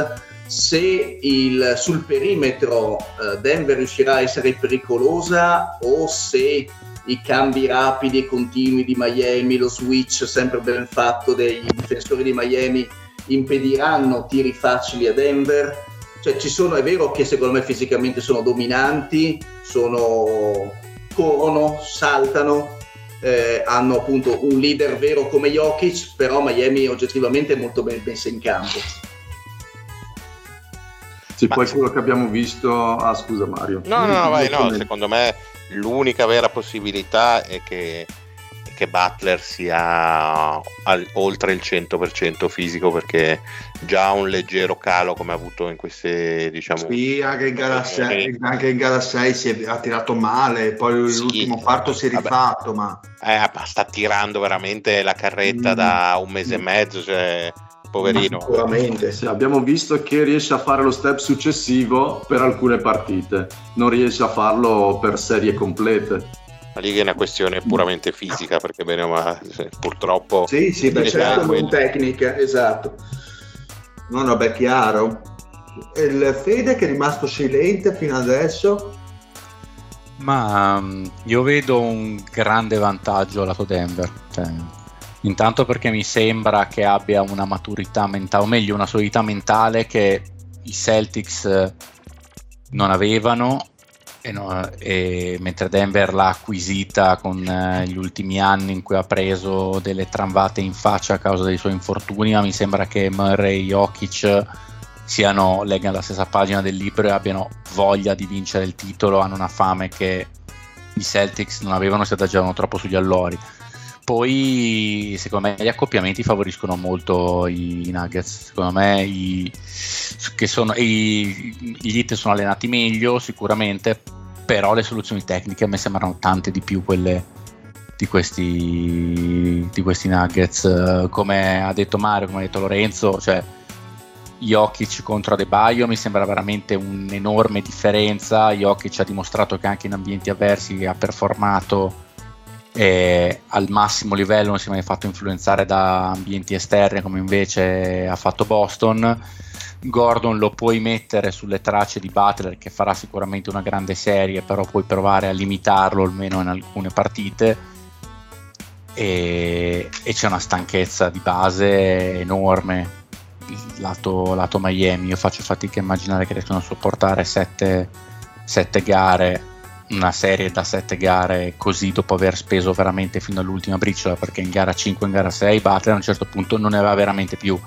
se il, sul perimetro eh, Denver riuscirà a essere pericolosa o se i cambi rapidi e continui di Miami, lo switch sempre ben fatto dei difensori di Miami impediranno tiri facili a Denver. Cioè, ci sono, è vero che secondo me fisicamente sono dominanti, sono, corrono, saltano, eh, hanno appunto un leader vero come Jokic, però Miami oggettivamente è molto ben messa in campo. Sì, poi quello che abbiamo visto. Ah, scusa Mario. No, no, no, vai, no, secondo me l'unica vera possibilità è che che Butler sia al, oltre il 100% fisico perché già un leggero calo come ha avuto in queste diciamo sì anche in gara 6, anche in gara 6 si è, ha tirato male poi sì, l'ultimo quarto si è rifatto vabbè, ma eh, sta tirando veramente la carretta mm. da un mese e mezzo cioè poverino. Sicuramente. Sì, abbiamo visto che riesce a fare lo step successivo per alcune partite, non riesce a farlo per serie complete. Ma lì è una questione puramente fisica, perché bene o male, purtroppo... Sì, sì, beh, certo, non tecnica, esatto. No, no, beh, chiaro. Il Fede che è rimasto silente fino adesso? Ma um, io vedo un grande vantaggio lato Denver. Cioè, intanto perché mi sembra che abbia una maturità mentale, o meglio, una solidità mentale che i Celtics eh, non avevano e no, e mentre Denver l'ha acquisita con eh, gli ultimi anni in cui ha preso delle tramvate in faccia a causa dei suoi infortuni, ma mi sembra che Murray e Jokic siano, leggano la stessa pagina del libro e abbiano voglia di vincere il titolo, hanno una fame che i Celtics non avevano, si adagiavano troppo sugli allori. Poi, secondo me, gli accoppiamenti favoriscono molto i, Nuggets. Secondo me, i, sono, i, gli hit sono allenati meglio, sicuramente, però le soluzioni tecniche a me sembrano tante di più quelle di questi, di questi Nuggets. Come ha detto Mario, come ha detto Lorenzo, cioè Jokic contro Adebayo mi sembra veramente un'enorme differenza. Jokic ha dimostrato che anche in ambienti avversi ha performato e al massimo livello non si è mai fatto influenzare da ambienti esterni come invece ha fatto Boston. Gordon lo puoi mettere sulle tracce di Butler che farà sicuramente una grande serie, però puoi provare a limitarlo almeno in alcune partite. E, e c'è una stanchezza di base enorme lato, lato Miami. Io faccio fatica a immaginare che riescano a sopportare sette, sette gare una serie da 7 gare così dopo aver speso veramente fino all'ultima briciola perché in gara 5 in gara 6 Butler a un certo punto non ne aveva veramente più.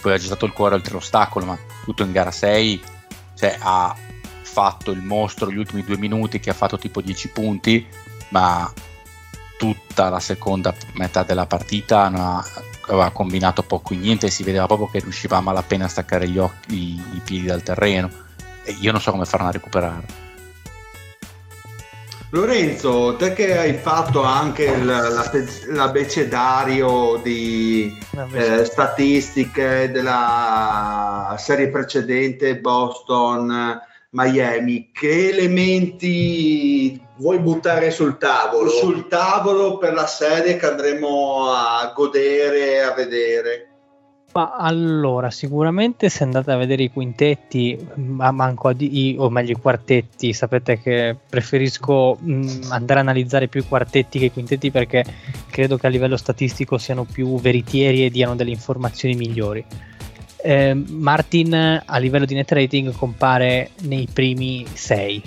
Poi ha gettato il cuore oltre l'ostacolo ma tutto in gara 6 cioè, ha fatto il mostro gli ultimi due minuti che ha fatto tipo 10 punti ma tutta la seconda metà della partita ha, aveva combinato poco e niente si vedeva proprio che riusciva a malapena a staccare occhi, i, i piedi dal terreno. E io non so come faranno a recuperare Lorenzo, te che hai fatto anche il, la, l'abecedario di eh, statistiche della serie precedente Boston, Miami, che elementi vuoi buttare sul tavolo? Sul tavolo per la serie che andremo a godere e a vedere. Ma allora, sicuramente se andate a vedere i quintetti, ma manco a di, o meglio i quartetti, sapete che preferisco mh, andare a analizzare più i quartetti che i quintetti perché credo che a livello statistico siano più veritieri e diano delle informazioni migliori. Eh, Martin a livello di net rating compare nei primi 6,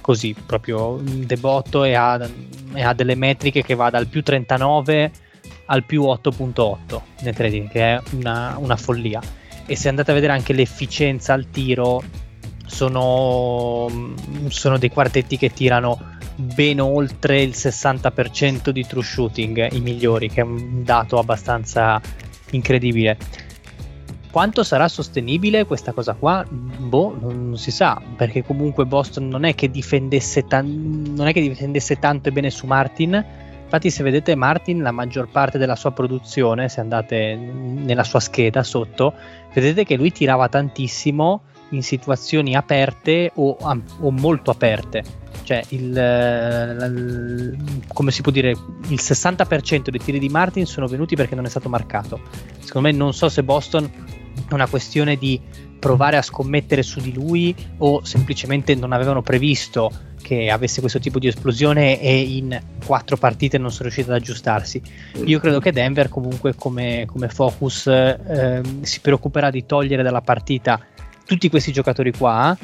così proprio debotto e ha, e ha delle metriche che va dal più 39 al più 8.8 nel trading, che è una, una follia. E se andate a vedere anche l'efficienza al tiro, sono, sono dei quartetti che tirano ben oltre il 60% di true shooting, i migliori, che è un dato abbastanza incredibile. Quanto sarà sostenibile questa cosa qua? Boh, non, si sa, perché comunque Boston non è che difendesse, tan- non è che difendesse tanto e bene su Martin, Infatti, se vedete Martin, la maggior parte della sua produzione, se andate nella sua scheda sotto, vedete che lui tirava tantissimo in situazioni aperte o, o molto aperte. Cioè, il, il, come si può dire, il 60% dei tiri di Martin sono venuti perché non è stato marcato. Secondo me, non so se Boston è una questione di provare a scommettere su di lui o semplicemente non avevano previsto che avesse questo tipo di esplosione e in quattro partite non sono riuscito ad aggiustarsi. Io credo che Denver comunque come, come focus eh, si preoccuperà di togliere dalla partita tutti questi giocatori qua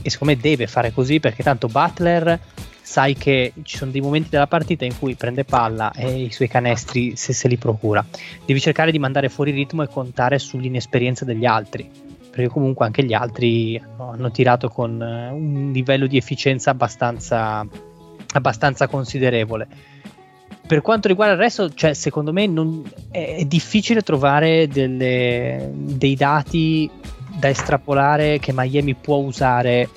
e secondo me deve fare così perché tanto Butler sai che ci sono dei momenti della partita in cui prende palla e i suoi canestri se se li procura. Devi cercare di mandare fuori ritmo e contare sull'inesperienza degli altri perché comunque anche gli altri hanno, tirato con eh, un livello di efficienza abbastanza, abbastanza considerevole. Per quanto riguarda il resto, cioè, secondo me non, è, è, difficile trovare delle, dei dati da estrapolare che Miami può usare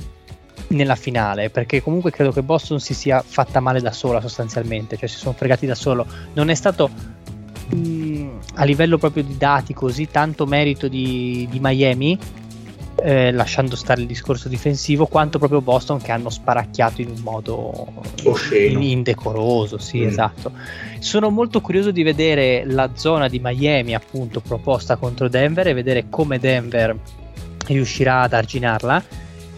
nella finale perché comunque credo che Boston si sia fatta male da sola sostanzialmente cioè si sono fregati da solo non è stato a livello proprio di dati così tanto merito di, di Miami, eh, lasciando stare il discorso difensivo, quanto proprio Boston che hanno sparacchiato in un modo in, indecoroso. Sì, mm. esatto. Sono molto curioso di vedere la zona di Miami, appunto, proposta contro Denver e vedere come Denver riuscirà ad arginarla.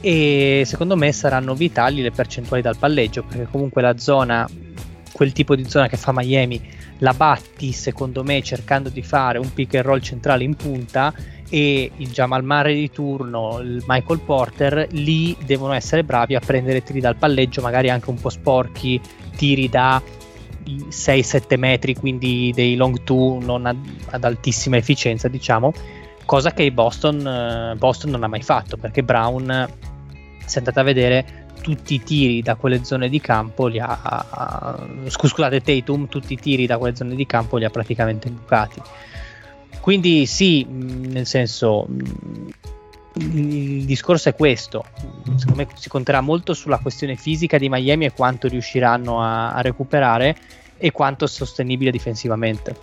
e secondo me saranno vitali le percentuali dal palleggio perché comunque la zona quel tipo di zona che fa Miami la batti secondo me cercando di fare un pick and roll centrale in punta e il Jamal Mare di turno, il Michael Porter, lì devono essere bravi a prendere tiri dal palleggio, magari anche un po' sporchi, tiri da 6-7 metri, quindi dei long two non ad, ad altissima efficienza, diciamo, cosa che Boston, eh, Boston non ha mai fatto, perché Brown, se andate a vedere, tutti i tiri da quelle zone di campo li ha, scusate Tatum, tutti i tiri da quelle zone di campo li ha praticamente bucati. Quindi sì, nel senso, il discorso è questo. Secondo me si conterà molto sulla questione fisica di Miami e quanto riusciranno a, a recuperare e quanto è sostenibile difensivamente.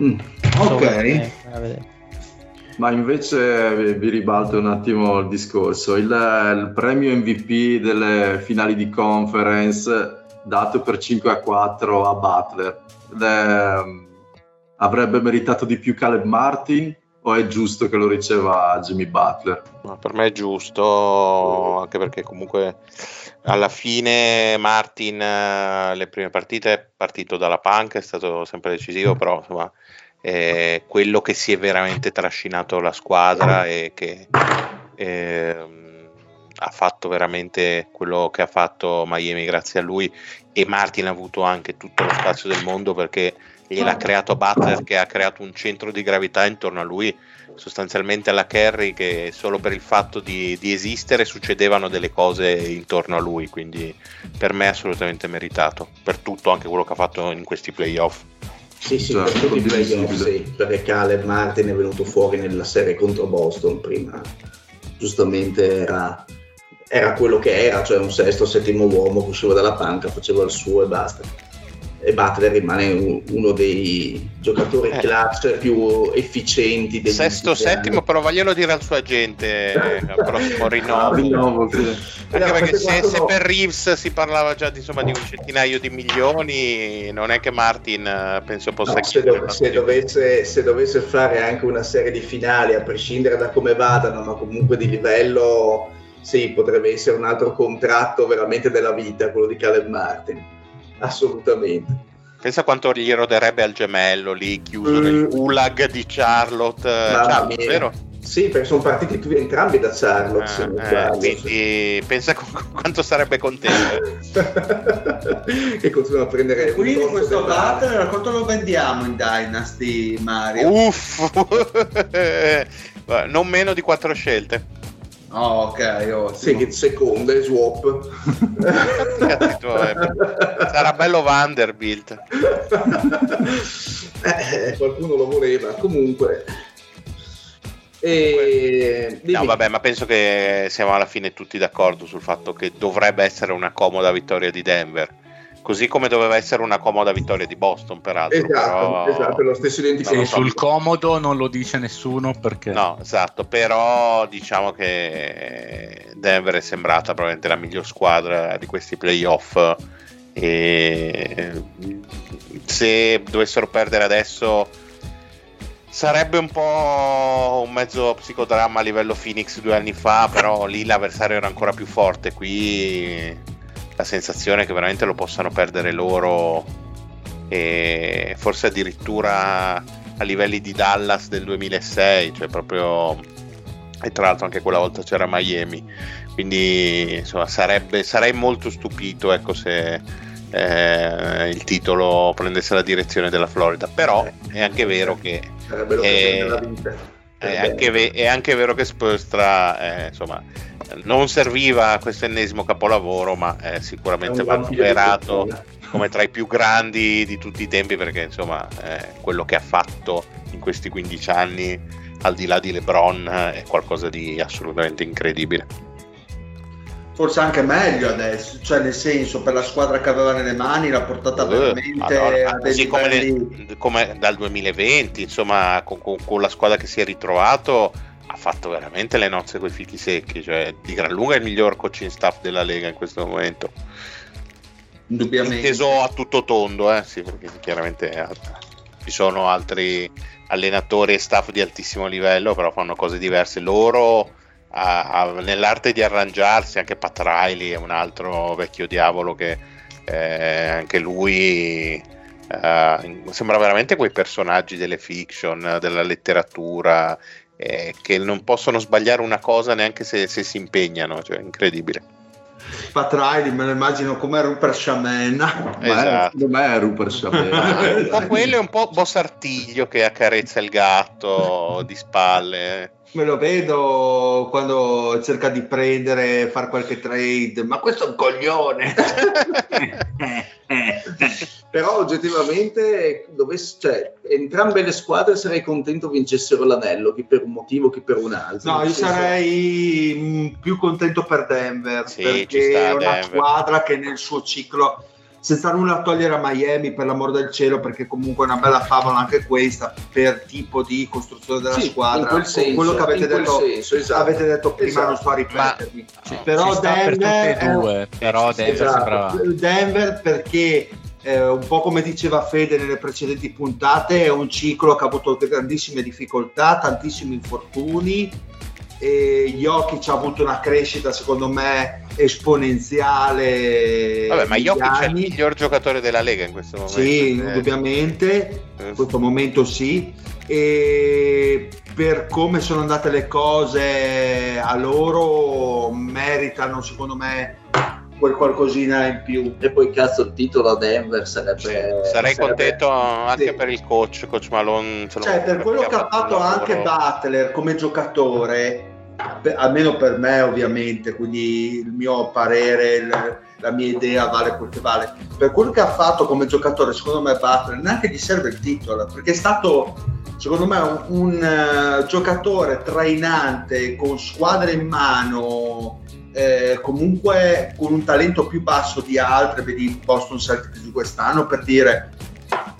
Mm, ok. Ma invece vi ribalto un attimo il discorso. Il, il, premio MVP delle finali di conference dato per 5 a 4 a Butler le, avrebbe meritato di più Caleb Martin o è giusto che lo riceva Jimmy Butler? Per me è giusto, anche perché comunque alla fine Martin eh, le prime partite è partito dalla panca, è stato sempre decisivo, però insomma è quello che si è veramente trascinato la squadra e che eh, ha fatto veramente quello che ha fatto Miami grazie a lui. E Martin ha avuto anche tutto lo spazio del mondo perché gliel'ha creato Butler che ha creato un centro di gravità intorno a lui sostanzialmente alla Kerry che solo per il fatto di, di, esistere succedevano delle cose intorno a lui quindi per me è assolutamente meritato per tutto anche quello che ha fatto in questi playoff sì sì per tutti i playoff sì, perché Caleb Martin è venuto fuori nella serie contro Boston prima giustamente era era quello che era, cioè un sesto, settimo uomo che usciva dalla panca, faceva il suo e basta. E Butler rimane uno dei giocatori eh. clutch più efficienti del sesto, settimo, però voglio dire al suo agente al prossimo <laughs> rinnovo. rinnovo sì. Anche no, perché se, se, per Reeves si parlava già di, insomma, di un centinaio di milioni, non è che Martin eh, penso possa no, se, do, se, dovesse, se dovesse fare anche una serie di finali, a prescindere da come vadano, ma comunque di livello sì, potrebbe essere un altro contratto veramente della vita, quello di Caleb Martin. Assolutamente. Pensa quanto gli roderebbe al gemello lì chiuso mm. nel gulag di Charlotte. Charlotte vero? Sì, perché sono partiti tutti entrambi da Charlotte. Ah, eh, quindi pensa quanto sarebbe contento. <laughs> che continua a prendere. E quindi questo Butler quanto lo vendiamo in Dynasty Mario? Uff, <laughs> non meno di quattro scelte. Oh, ok, oh, sì, che seconde swap. Sarà bello Vanderbilt. <laughs> eh, qualcuno lo voleva. Comunque, e... No, vabbè, ma penso che siamo alla fine tutti d'accordo sul fatto che dovrebbe essere una comoda vittoria di Denver così come doveva essere una comoda vittoria di Boston peraltro esatto, però... esatto lo stesso identificato so. sul comodo non lo dice nessuno perché no esatto però diciamo che Denver è sembrata probabilmente la miglior squadra di questi playoff e se dovessero perdere adesso sarebbe un po' un mezzo psicodramma a livello Phoenix due anni fa però lì l'avversario era ancora più forte qui la sensazione che veramente lo possano perdere loro e forse addirittura a livelli di Dallas del 2006, cioè proprio e tra l'altro anche quella volta c'era Miami, quindi insomma sarebbe, sarei molto stupito ecco, se eh, il titolo prendesse la direzione della Florida, però è anche vero che è, è, anche, è anche vero che Spurstra eh, insomma non serviva questo ennesimo capolavoro, ma è sicuramente va superato come tra i più grandi di tutti i tempi perché insomma quello che ha fatto in questi 15 anni al di là di LeBron è qualcosa di assolutamente incredibile forse anche meglio adesso, cioè nel senso per la squadra che aveva nelle mani l'ha portata uh, veramente Madonna, a dei come, nel, come, dal 2020, insomma con, con, con, la squadra che si è ritrovato ha fatto veramente le nozze con i fichi secchi, cioè di gran lunga è il miglior coaching staff della Lega in questo momento. Indubbiamente. Inteso a tutto tondo, eh? sì, perché chiaramente ha, ci sono altri allenatori e staff di altissimo livello, però fanno cose diverse. Loro a, a, nell'arte di arrangiarsi, anche Pat Riley è un altro vecchio diavolo che eh, anche lui eh, sembra veramente quei personaggi delle fiction, della letteratura, eh, che non possono sbagliare una cosa neanche se, se si impegnano, cioè incredibile. Pat Riley me lo immagino come Rupert Shaman esatto. secondo me è Rupert Shaman un <laughs> po' quello è un po' Bossartiglio che accarezza il gatto di spalle me lo vedo quando cerca di prendere, fare qualche trade, ma questo è un coglione. <laughs> <laughs> Però oggettivamente, dovesse, cioè, entrambe le squadre sarei contento vincessero l'anello, chi per un motivo, chi per un altro. No, io sarei mm, più contento per Denver, sì, perché è una Denver. squadra che nel suo ciclo senza nulla togliere a Miami per l'amor del cielo perché comunque è una bella favola anche questa per tipo di costruzione della sì, squadra quel senso, quello che avete, detto, senso, esatto. avete detto, prima esatto. non sto a ripetermi Ma, però Denver, per due, però Denver esatto. Denver perché eh, un po' come diceva Fede nelle precedenti puntate è un ciclo che ha avuto grandissime difficoltà tantissimi infortuni e Jokic ha avuto una crescita secondo me esponenziale Vabbè, ma Jokic è il miglior giocatore della Lega in questo momento sì, eh. indubbiamente in questo momento sì. E per come sono andate le cose a loro meritano secondo me quel qualcosina in più e poi cazzo il titolo a Denver sarebbe sì, sarei sarebbe, contento anche sì. per il coach coach Malone cioè per quello che ha fatto anche Butler come giocatore almeno per me ovviamente, quindi il mio parere, il, la mia idea vale quel che vale. Per quello che ha fatto come giocatore, secondo me Butler neanche gli serve il titolo, perché è stato secondo me un, un uh, giocatore trainante con squadre in mano, eh, comunque con un talento più basso di altre, vedi Boston Celtics di quest'anno per dire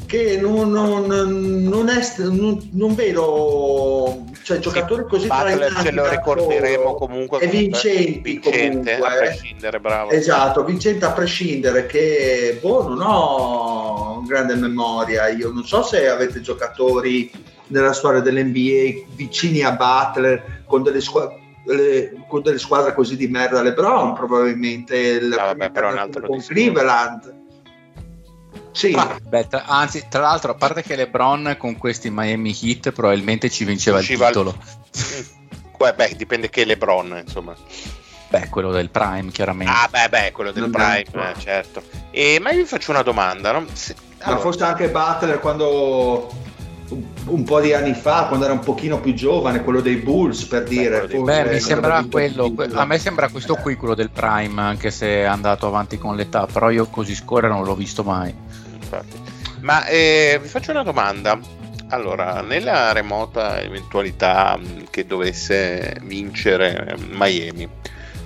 che non, non, non, è, non, vedo cioè giocatori così Butler ce lo ricorderemo comunque e vincenti vincente comunque, a prescindere bravo. Esatto vincente a prescindere che boh non ho grande memoria. Io non so se avete giocatori nella storia dell'NBA vicini a Butler con delle squadre con delle squadre così di merda LeBron probabilmente il ah, vabbè, però un altro con Cleveland sì. Ah, beh, tra, anzi, tra l'altro, a parte che LeBron con questi Miami Heat probabilmente ci vinceva il titolo. <laughs> Beh, beh, dipende che LeBron, insomma. Beh, quello del Prime, chiaramente. Ah, beh, beh, quello del non Prime, eh, certo. E, ma io vi faccio una domanda, no? Se, allora, ma forse anche Butler quando un po' di anni fa, quando era un pochino più giovane, quello dei Bulls per dire. Beh, Beh mi sembra quello, a me sembra questo qui quello del Prime, anche se è andato avanti con l'età, però io così scorrere non l'ho visto mai. Ma eh, vi faccio una domanda. Allora, nella remota eventualità che dovesse vincere Miami,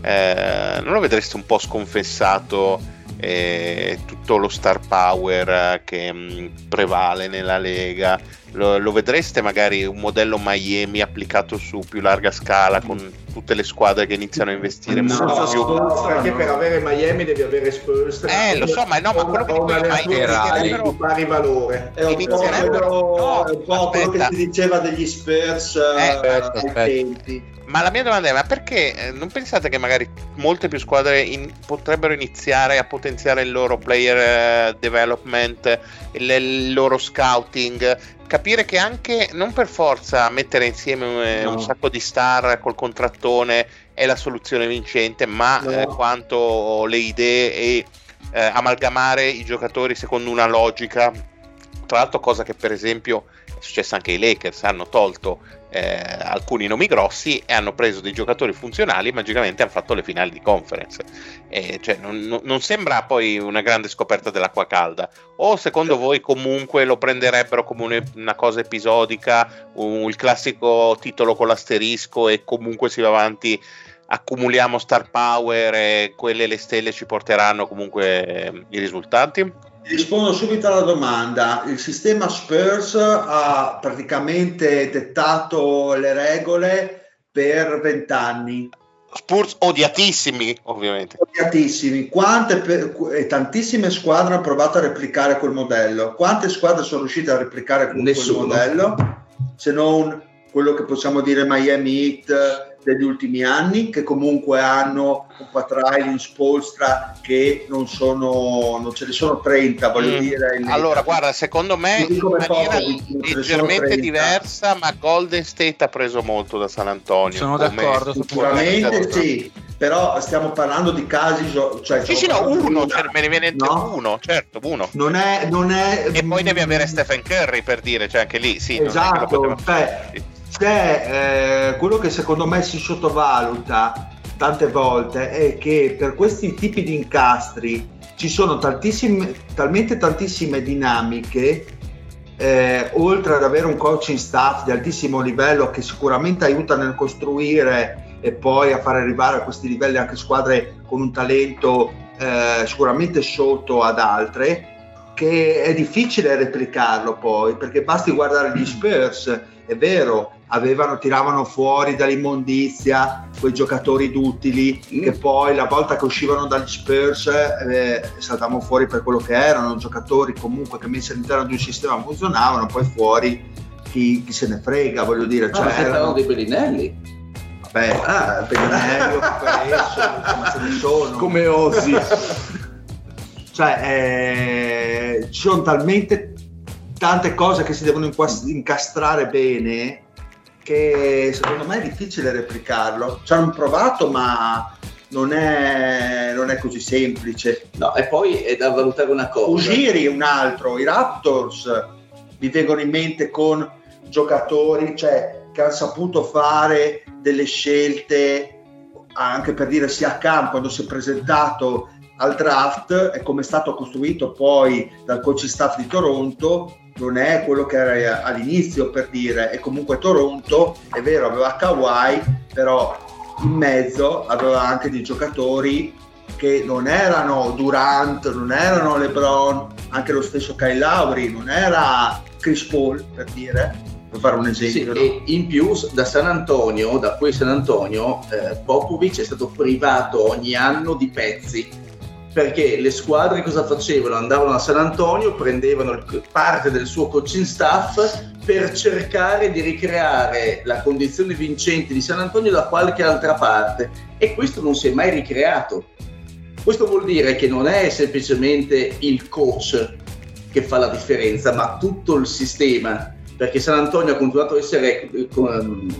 eh, non lo vedreste un po' sconfessato eh, tutto lo star power che mh, prevale nella Lega? lo, lo, vedreste magari un modello Miami applicato su più larga scala con tutte le squadre che iniziano a investire no, molto più? Perché per avere Miami devi avere Spurs. Eh lo so ma no ma quello che dico è di pari valore. È un po', no, un po quello che si diceva degli Spurs eh, aspetta, ai tempi ma la mia domanda è: ma perché eh, non pensate che magari molte più squadre in, potrebbero iniziare a potenziare il loro player uh, development, il, il, loro scouting, capire che anche non per forza mettere insieme eh, no. un sacco di star col contrattone è la soluzione vincente, ma no. eh, quanto le idee e eh, amalgamare i giocatori secondo una logica. Tra l'altro, cosa che per esempio è successa anche ai Lakers, hanno tolto eh, alcuni nomi grossi e hanno preso dei giocatori funzionali e magicamente hanno fatto le finali di conference. Eh, cioè, non, non, sembra poi una grande scoperta dell'acqua calda. O secondo voi comunque lo prenderebbero come una cosa episodica, un, il classico titolo con l'asterisco e comunque si va avanti accumuliamo star power e quelle le stelle ci porteranno comunque eh, i risultati? Rispondo subito alla domanda. Il sistema Spurs ha praticamente dettato le regole per vent'anni. Spurs odiatissimi, ovviamente. Odiatissimi. Quante per, e tantissime squadre hanno provato a replicare quel modello. Quante squadre sono riuscite a replicare quel, quel modello? Se non quello che possiamo dire Miami Heat degli ultimi anni, che comunque hanno un Patrail Spolstra che non sono, non ce ne sono 30, voglio mm. dire. Allora, guarda, secondo me in maniera leggermente diversa, ma Golden State ha preso molto da San Antonio. Sono d'accordo. Sicuramente sì, però stiamo parlando di casi... Cioè, sì, sì, no, uno, cioè, me ne viene no? uno, certo, uno. Non è, non è... E poi devi avere Stephen Curry per dire, cioè anche lì, sì. Esatto, cioè, c'è eh, quello che secondo me si sottovaluta tante volte è che per questi tipi di incastri ci sono tantissime, talmente tantissime dinamiche eh, oltre ad avere un coaching staff di altissimo livello che sicuramente aiuta nel costruire e poi a far arrivare a questi livelli anche squadre con un talento eh, sicuramente sotto ad altre che è difficile replicarlo poi perché basti guardare gli Spurs è vero avevano, tiravano fuori dall'immondizia quei giocatori duttili mm. che poi la volta che uscivano dagli Spurs eh, saltavano fuori per quello che erano, giocatori comunque che messi all'interno di un sistema funzionavano, poi fuori chi, chi se ne frega, voglio dire. Cioè, ah, erano dei Bellinelli. Vabbè, ah, Bellinelli, come ce ne sono. Come osi. cioè, eh, ci sono talmente tante cose che si devono incastrare bene che secondo me è difficile replicarlo. Ci hanno provato, ma non è, non è, così semplice. No, e poi è da valutare una cosa. Ujiri un altro, i Raptors mi vengono in mente con giocatori cioè, che hanno saputo fare delle scelte anche per dire sia a campo quando si è presentato al draft e come è stato costruito poi dal coach staff di Toronto non è quello che era all'inizio per dire e comunque Toronto è vero aveva Kawhi però in mezzo aveva anche dei giocatori che non erano Durant, non erano LeBron, anche lo stesso Kyle Lowry, non era Chris Paul per dire, per fare un esempio. Sì, no? E in più da San Antonio, da quel San Antonio, eh, Popovic è stato privato ogni anno di pezzi perché le squadre cosa facevano? Andavano a San Antonio, prendevano parte del suo coaching staff per cercare di ricreare la condizione vincente di San Antonio da qualche altra parte e questo non si è mai ricreato. Questo vuol dire che non è semplicemente il coach che fa la differenza, ma tutto il sistema perché San Antonio ha continuato ad essere eh,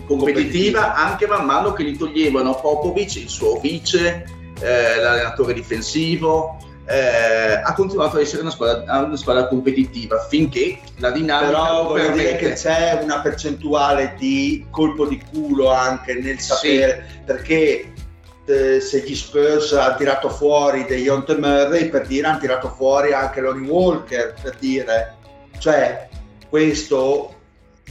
competitiva anche man mano che gli toglievano Popovic, il suo vice, eh, l'allenatore difensivo, eh, ha continuato ad essere una squadra, una squadra, competitiva finché la dinamica però voglio dire che c'è una percentuale di colpo di culo anche nel sapere sì. perché eh, se gli Spurs hanno tirato fuori degli Onte Murray per dire hanno tirato fuori anche Lonnie Walker per dire cioè questo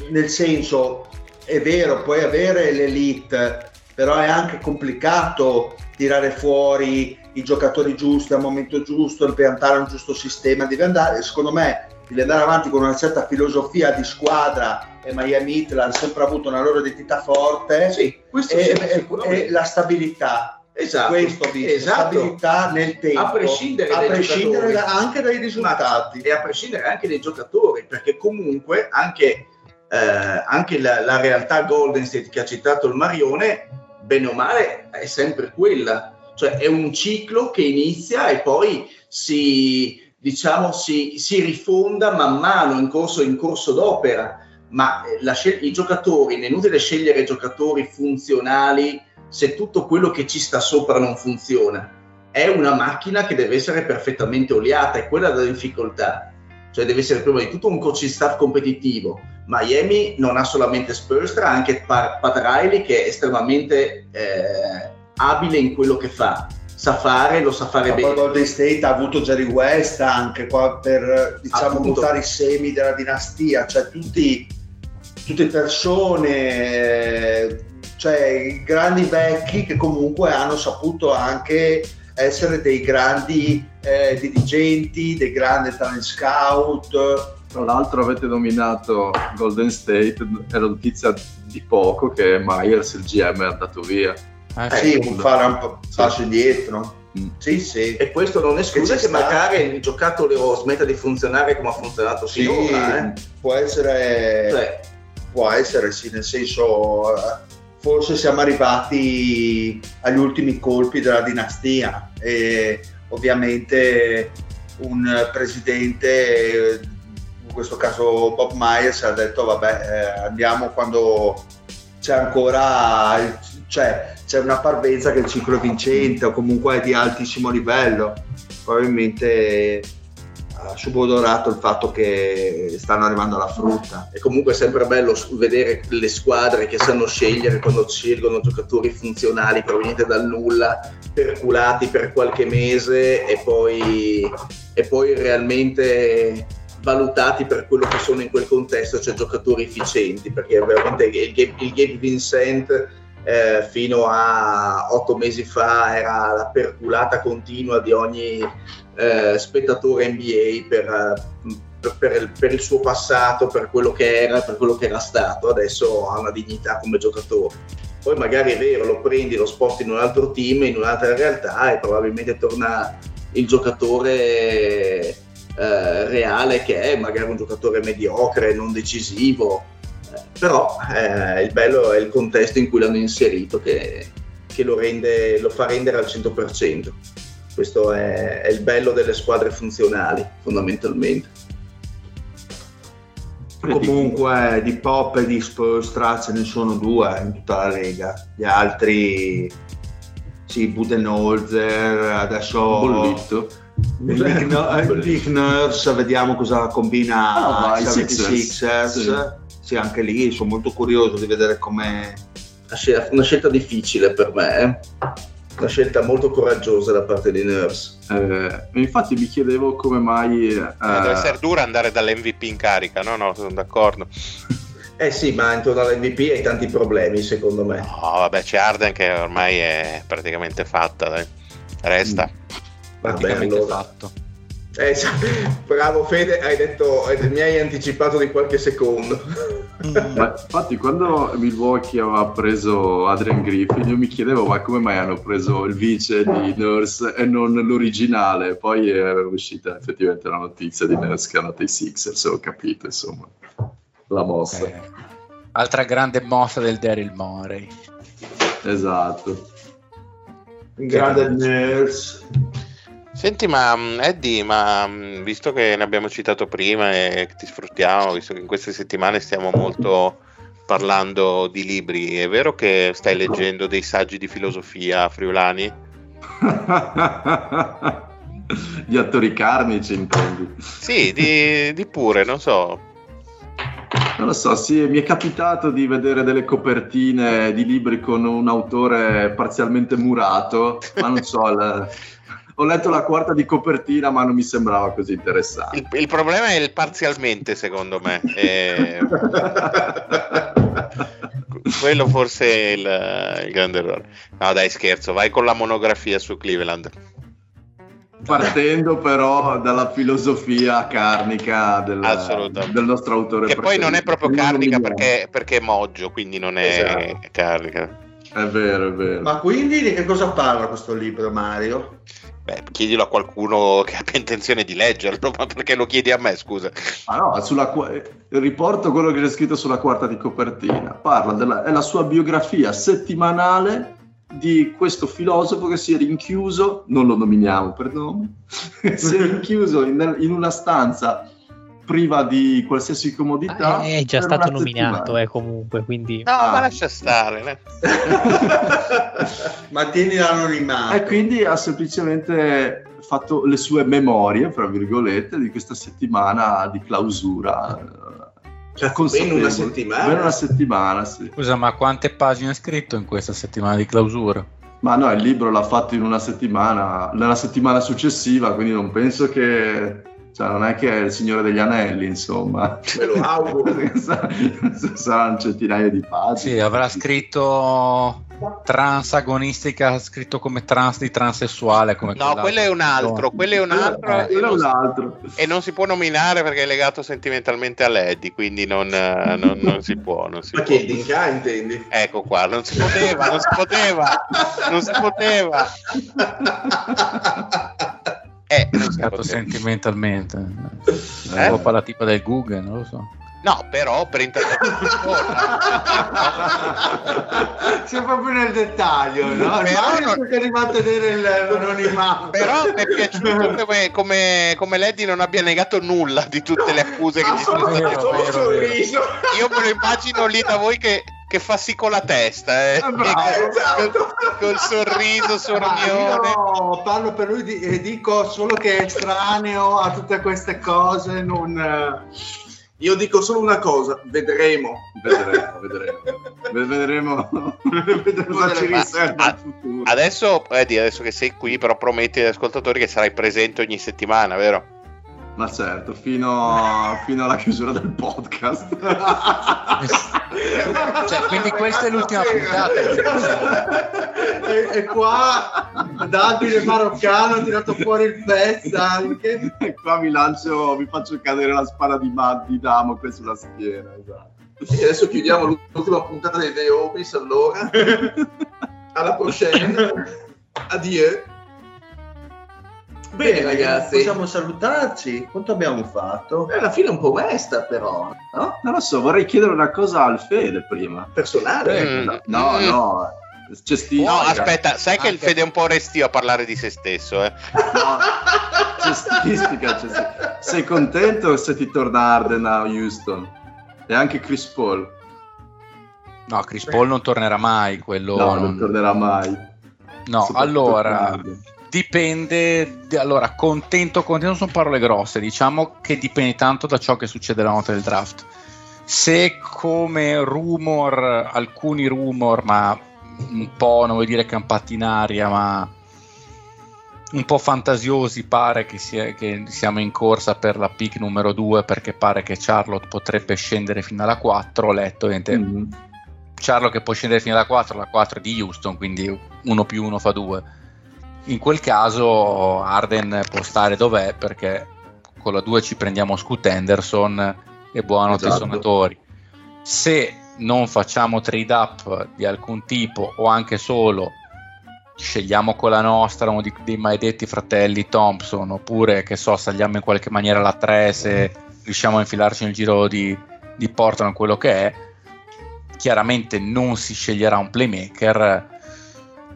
nel senso è vero puoi avere l'elite però è anche complicato tirare fuori i giocatori giusti al momento giusto, impiantare un giusto sistema, devi andare, secondo me, devi andare avanti con una certa filosofia di squadra e Miami Heat hanno sempre avuto una loro identità forte sì, e, e, la stabilità. Esatto, questo dice, esatto. stabilità nel tempo, a prescindere, a prescindere da, anche dai risultati e a prescindere anche dai giocatori, perché comunque anche, eh, anche la, la realtà Golden State che ha citato il Marione bene o male è sempre quella, cioè è un ciclo che inizia e poi si, diciamo, si, si rifonda man mano in corso, in corso d'opera, ma scel- i giocatori, è inutile scegliere giocatori funzionali se tutto quello che ci sta sopra non funziona. È una macchina che deve essere perfettamente oliata, è quella della difficoltà. Cioè deve essere prima di tutto un coaching staff competitivo, Miami non ha solamente Spurs, ha anche Pat Riley che è estremamente eh, abile in quello che fa. Sa fare, lo sa fare Ma bene. Golden State ha avuto Jerry West anche qua per diciamo, buttare i semi della dinastia, cioè tutti, tutte persone, cioè grandi vecchi che comunque hanno saputo anche essere dei grandi eh, dirigenti, dei grandi talent scout, tra l'altro avete nominato Golden State, era notizia di poco che Myers, il GM, è andato via. Eh, sì, sì. può fare un po' passo indietro. Mm. Sì, sì. E questo non esclude Che che, magari il giocattolo smetta di funzionare come ha funzionato Sì, finora. eh. può essere, Cioè, può essere, sì, nel senso, eh, forse siamo arrivati agli ultimi colpi della dinastia e ovviamente un presidente, eh, questo caso Bob Myers, ha detto vabbè, eh, andiamo quando c'è ancora, cioè, c'è una parvenza che il ciclo è vincente o comunque è di altissimo livello. Probabilmente ha subodorato il fatto che stanno arrivando alla frutta. è comunque sempre bello vedere le squadre che sanno scegliere quando scelgono giocatori funzionali provenienti dal nulla, perculati per qualche mese e poi, e poi realmente valutati per quello che sono in quel contesto, cioè giocatori efficienti, perché veramente il Gabe, Vincent eh, fino a otto mesi fa era la perculata continua di ogni eh, spettatore NBA per, eh, per- per il, per il suo passato, per quello che era, per quello che era stato, adesso ha una dignità come giocatore. Poi magari è vero, lo prendi, lo sposti in un altro team, in un'altra realtà e probabilmente torna il giocatore eh, reale che è, magari un giocatore mediocre, non decisivo, Eh, però eh, il bello è il contesto in cui l'hanno inserito che, che lo, rende, lo fa rendere al 100%. Questo è, è il bello delle squadre funzionali, fondamentalmente. Comunque di Pop e di Spolstra ce ne sono due in tutta la Lega, gli altri sì, Budenholzer, adesso Bollito. Il Nurse, vediamo cosa combina Ah, ma i i Sixers. Sixers. Sì. anche lì sono molto curioso di vedere come Una scel- una scelta difficile per me, eh. una scelta molto coraggiosa da parte di Nurse. Eh, infatti mi chiedevo come mai... eh, Deve essere dura andare dall'MVP in carica, no? No, sono d'accordo. <laughs> Eh sì, ma intorno all'MVP hai tanti problemi secondo me. No, vabbè, c'è Arden che ormai è praticamente fatta, dai. Resta. Vabbè, praticamente allora. fatto. Eh, bravo Fede, hai detto, mi hai anticipato di qualche secondo. Ma infatti quando Milwaukee aveva preso Adrian Griffin io mi chiedevo ma come mai hanno preso il vice di Nurse e non l'originale poi è uscita effettivamente la notizia di Nurse che è andato ai Sixers ho capito insomma la mossa Eh, altra grande mossa del Daryl Morey. esatto grande Nurse. Senti, ma mh, Eddie, ma mh, visto che ne abbiamo citato prima e ti sfruttiamo, visto che in queste settimane stiamo molto parlando di libri, è vero che stai leggendo dei saggi di filosofia friulani? <laughs> gli attori carnici intendi Sì, di, di pure, non so. Non lo so, sì, mi è capitato di vedere delle copertine di libri con un autore parzialmente murato, ma non so, il- <laughs> ho letto la quarta di copertina, ma non mi sembrava così interessante. Il, il problema è il parzialmente, secondo me. <laughs> E quello forse è il, il grande errore. No, dai, scherzo, vai con la monografia su Cleveland. Partendo però dalla filosofia carnica del, Assolutamente. del nostro autore Che poi non è proprio carnica perché, perché è moggio, quindi non è Esatto. carica. È vero, è vero. Ma quindi di che cosa parla questo libro, Mario? Beh, chiedilo a qualcuno che abbia <laughs> intenzione di leggerlo, ma perché lo chiedi a me, scusa? Ah no, sulla qua- riporto quello che c'è scritto sulla quarta di copertina. Parla della è la sua biografia settimanale di questo filosofo che si è rinchiuso, non lo nominiamo per nome, <laughs> si è rinchiuso in, in una stanza priva di qualsiasi comodità. Ah, è già stato nominato, eh, comunque, quindi... No, Ah. ma lascia stare. né? <laughs> Ma tieni l'anonimato. E quindi ha semplicemente fatto le sue memorie, fra virgolette, di questa settimana di clausura. eh, consapevole. ben una settimana? Ben una settimana, sì. Scusa, ma quante pagine ha scritto in questa settimana di clausura? Ma no, il libro l'ha fatto in una settimana, nella settimana successiva, quindi non penso che Cioè, non è che è il Signore degli Anelli, insomma. Me lo auguro. <laughs> Saranno centinaia di pagine. Sì, avrà scritto transagonistica, scritto come trans di transessuale. Come no, quello è un altro, quello è un altro, Eh, quello è un altro. e non si può nominare perché è legato sentimentalmente a Lady, quindi non, eh, non- non si può. Non si Ma può. che Dinka intendi? Ecco qua, non si poteva, non si poteva, non si poteva. <laughs> Eh, Scatto poteva. sentimentalmente. Eh? È un po' la tipa del Google, non lo so. No, però per interpretare Sei proprio nel dettaglio, no? Però Mario non- a tenere il- l'anonimato. Però mi è piaciuto come, come, come Lady non abbia negato nulla di tutte le accuse che gli sono state sorriso. Io me lo immagino lì da voi che, che fa sì con la testa, eh. Ah, bravo, Col- esatto. col sorriso, Ma sornione. io parlo per lui di- e dico solo che è estraneo a tutte queste cose, non... eh, Io dico solo una cosa, vedremo. Vedremo, vedremo. <laughs> Vedremo, vedremo cosa ci riserva ah, futuro. Adesso, Eddie, adesso che sei qui, però prometti agli ascoltatori che sarai presente ogni settimana, vero? Ma certo, fino, fino alla chiusura del podcast. <laughs> Cioè, quindi questa è l'ultima puntata. e, e qua Davide Maroccano ha tirato fuori il pezzo anche. E qua mi lancio, vi faccio cadere la spada di, di Damocle sulla schiena. Esatto. E adesso chiudiamo l'ultima puntata dei The Office, allora. <laughs> Alla prossima. Addio. Bene ragazzi, Possiamo salutarci? Quanto abbiamo fatto? Eh, alla fine è un po' mesta però, no? Non lo so, vorrei chiedere una cosa al Fede prima. Personale. Mm. No, no, no. Cestistica. No, aspetta, sai che il Anche- Fede è un po' restio a parlare di se stesso, eh? <laughs> No, cestistica, cestistica. Sei contento se ti torna Arden a Houston? E anche Chris Paul? No, Chris Paul non tornerà mai. Quello No, non- non tornerà mai. No, allora Arden. Dipende. di- Allora, contento, contento sono parole grosse. Diciamo che dipende tanto da ciò che succede la notte del draft. Se come rumor, alcuni rumor, ma un po', non vuol dire campati in aria, ma un po' fantasiosi, pare che, sia- che siamo in corsa per la pick numero 2 perché pare che Charlotte potrebbe scendere fino alla 4. Ho letto, ovviamente, Mm. Charlo che può scendere fino alla 4, la 4 è di Houston, quindi 1 più 1 fa 2. In quel caso Arden può stare dov'è perché con la 2 ci prendiamo Scoot Henderson e buonanotte ai Esatto. suonatori. Se non facciamo trade up di alcun tipo o anche solo scegliamo con la nostra uno di- dei maledetti fratelli Thompson oppure che so saliamo in qualche maniera la 3 se riusciamo a infilarci nel giro di, di Portland quello che è chiaramente non si sceglierà un playmaker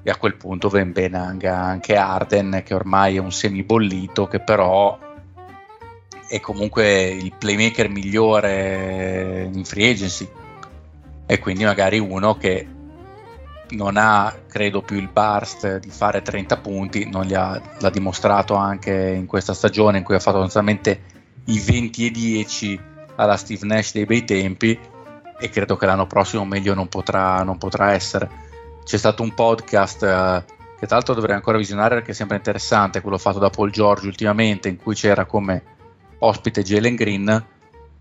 e a quel punto ben bene anche, Arden che ormai è un semi bollito che però è comunque il playmaker migliore in free agency e quindi magari uno che non ha credo più il burst di fare 30 punti non li ha, l'ha dimostrato anche in questa stagione in cui ha fatto sostanzialmente i 20 e 10 alla Steve Nash dei bei tempi e credo che l'anno prossimo meglio non potrà, non potrà essere. C'è stato un podcast eh, che tra l'altro dovrei ancora visionare perché è sempre interessante, quello fatto da Paul George ultimamente, in cui c'era come ospite Jalen Green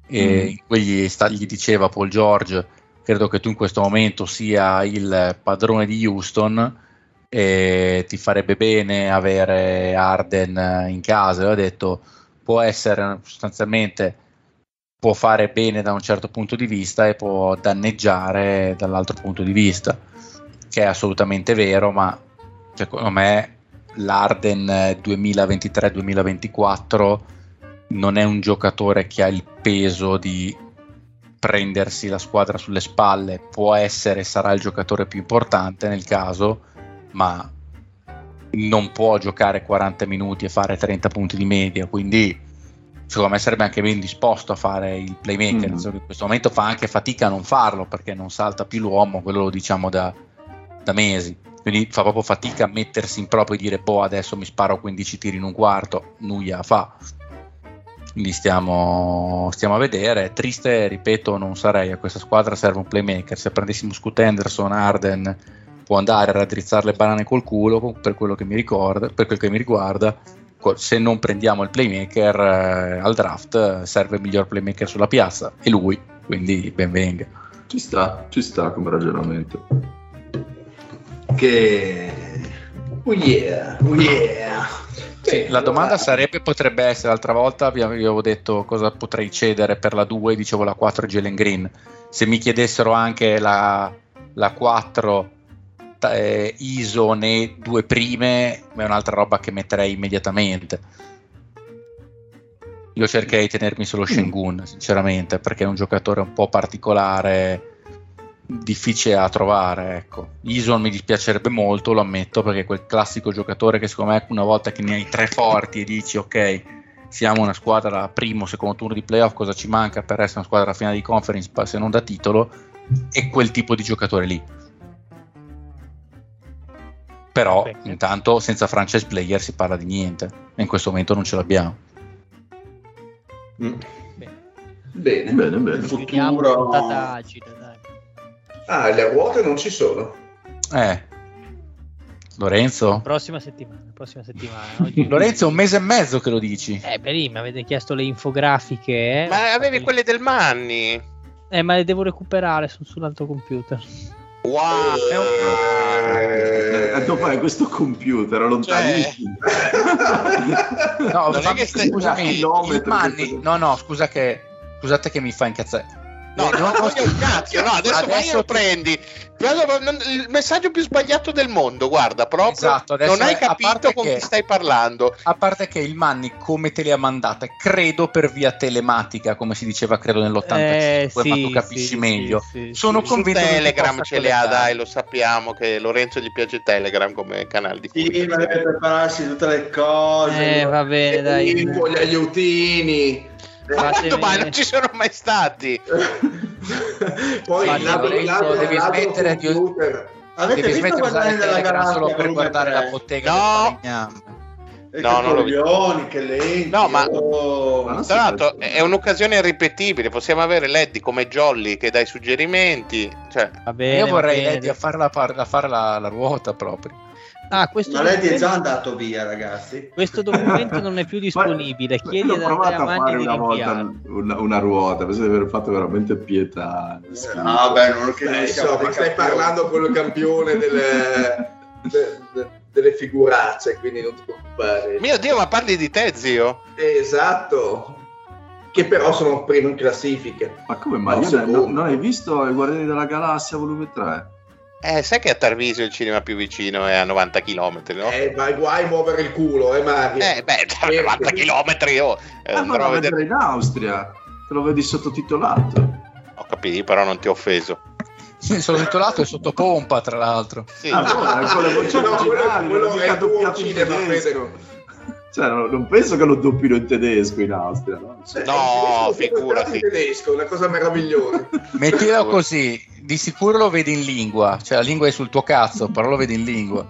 e Mm. in cui gli, sta- gli diceva Paul George, credo che tu in questo momento sia il padrone di Houston e ti farebbe bene avere Arden in casa. E ho detto, può essere sostanzialmente può fare bene da un certo punto di vista e può danneggiare dall'altro punto di vista, che è assolutamente vero, ma secondo me l'Arden 2023-2024 non è un giocatore che ha il peso di prendersi la squadra sulle spalle, può essere, sarà il giocatore più importante nel caso, ma non può giocare 40 minuti e fare 30 punti di media, quindi secondo me sarebbe anche ben disposto a fare il playmaker, Mm. in questo momento fa anche fatica a non farlo perché non salta più l'uomo, quello lo diciamo da, da mesi, quindi fa proprio fatica a mettersi in proprio e dire boh adesso mi sparo 15 tiri in un quarto, nulla fa. Quindi stiamo, stiamo a vedere. Triste, ripeto, non sarei. A questa squadra serve un playmaker. Se prendessimo Scoot Henderson, Arden può andare a raddrizzare le banane col culo per quello che mi ricorda, per quel che mi riguarda. se non prendiamo il playmaker eh, al draft serve il miglior playmaker sulla piazza e lui, quindi ben venga. Ci sta, ci sta come ragionamento. Che... Oh yeah, oh yeah. Sì, la domanda sarebbe, potrebbe essere, l'altra volta vi avevo detto cosa potrei cedere per la 2, dicevo la 4 Jalen Green. Se mi chiedessero anche la, la 4 ta- eh, ISO né due prime, è un'altra roba che metterei immediatamente. Io cercherei di tenermi solo Shengun, sinceramente, perché è un giocatore un po' particolare, difficile da trovare. Ecco. Ison mi dispiacerebbe molto, lo ammetto, perché è quel classico giocatore che secondo me una volta che ne hai tre forti e dici ok, siamo una squadra primo, secondo turno di playoff, cosa ci manca per essere una squadra alla finale di conference se non da titolo? È quel tipo di giocatore lì. Però Bene. intanto senza franchise player si parla di niente e in questo momento non ce l'abbiamo. Mm. Bene. Bene, bene. Chiudiamo futuro- puntata. Ah, le ruote non ci sono. Eh. Lorenzo? Prossima settimana, prossima settimana. <laughs> Oggi- Lorenzo è un mese e mezzo che lo dici. Eh, prima avete chiesto le infografiche. Eh? Ma avevi quelle del Manni. Eh, ma le devo recuperare, sono sull'altro computer. Wow. Eh, e dopo hai questo computer lontanissimo. No, Non è fammi- che stai- scusami, il Manni, no, no, scusa che, scusate che mi fa incazzare. No, Eh, non voglio un cazzo, no, adesso, adesso lo prendi. Il messaggio più sbagliato del mondo, guarda, proprio Esatto, adesso non hai capito con che- chi stai parlando. A parte che il Manni come te le ha mandate, credo per via telematica, come si diceva credo nell'85, Eh, ma sì, tu capisci sì, meglio. sì, sì, Sono convinto che Telegram ce le ha, dai, lo sappiamo che Lorenzo gli piace Telegram come canale di Sì, ma deve prepararsi tutte le cose. Eh, va bene, dai. Gli aiutini. Ma Fatemi- quanto mai non ci sono mai stati? <laughs> Poi l'altro- Lorenzo, devi smettere di-. Avete Devi visto il della Galassia solo per guardare la bottega No. E No, che non coglioni, che lenti. No, ma- oh. Ma Tra l'altro è un'occasione irripetibile, possiamo avere Leddy come Jolly che dà i suggerimenti, cioè bene, Io vorrei. Eddie a fare la, par- a fare la- la ruota proprio. Ah, questo Ma lei è documento, già andato via, ragazzi. questo documento non è più <laughs> disponibile. Ma- Chiedi l'ho ad provato Andrea a Manni fare di una volta rinviare. una, una ruota, penso di aver fatto veramente pietà. Ah, beh, non che Beh, insomma, dei stai parlando con il campione delle, <laughs> de- de- delle figuracce, quindi non ti preoccupare. mio Dio, ma parli di te, zio? Esatto. Che però sono primo in classifiche. Ma come mai? No, non hai visto i Guardiani della Galassia volume 3? Eh, sai che a Tarvisio il cinema più vicino è a 90 km, no? Eh, ma guai muovere il culo, eh Mario? Eh, beh, a 90 km io eh, Ah, ma andrò a vedere. vedere in Austria, te lo vedi sottotitolato. Ho capito, però non ti ho offeso. Sono titolato e sotto pompa, tra l'altro. Sì. Ah, no, con le voci No, quello- originali, quello non è il tuo cinema, tedesco. Cioè, non, non penso che lo doppino in tedesco in Austria, no? Eh, No, il tedesco lo figurati. in tedesco, una cosa meravigliosa. Mettilo così, di sicuro lo vedi in lingua, cioè la lingua è sul tuo cazzo, però lo vedi in lingua.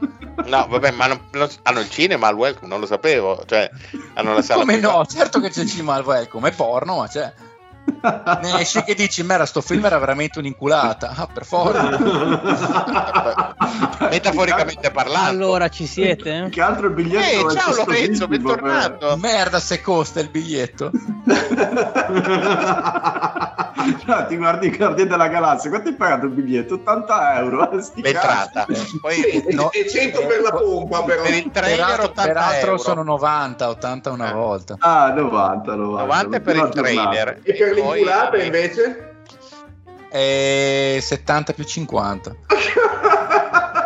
No, vabbè, ma non- non- hanno il cinema al welcome, non lo sapevo. Cioè, hanno la <laughs> sala Come no? Certo che c'è il cinema al welcome, è porno, ma c'è. Ne esci che dici, mera, sto film era veramente un'inculata. Ah, per forza. <laughs> Metaforicamente parlando. Allora, ci siete? Che altro il biglietto Ehi, è ciao Lorenzo, bentornato. Merda se costa il biglietto. <laughs> No, <laughs> ti guardi i Guardiani della Galassia, quanto hai pagato il biglietto? 80 euro. Sti L'entrata. <laughs> Poi e- No. e 100 per la pompa, però. per il trailer Peraltro, 80 peraltro euro. sono 90, 80 una Eh. volta. Ah, 90, 90. 90 per il trailer. E per poi- l'inculata invece? E 70 più 50.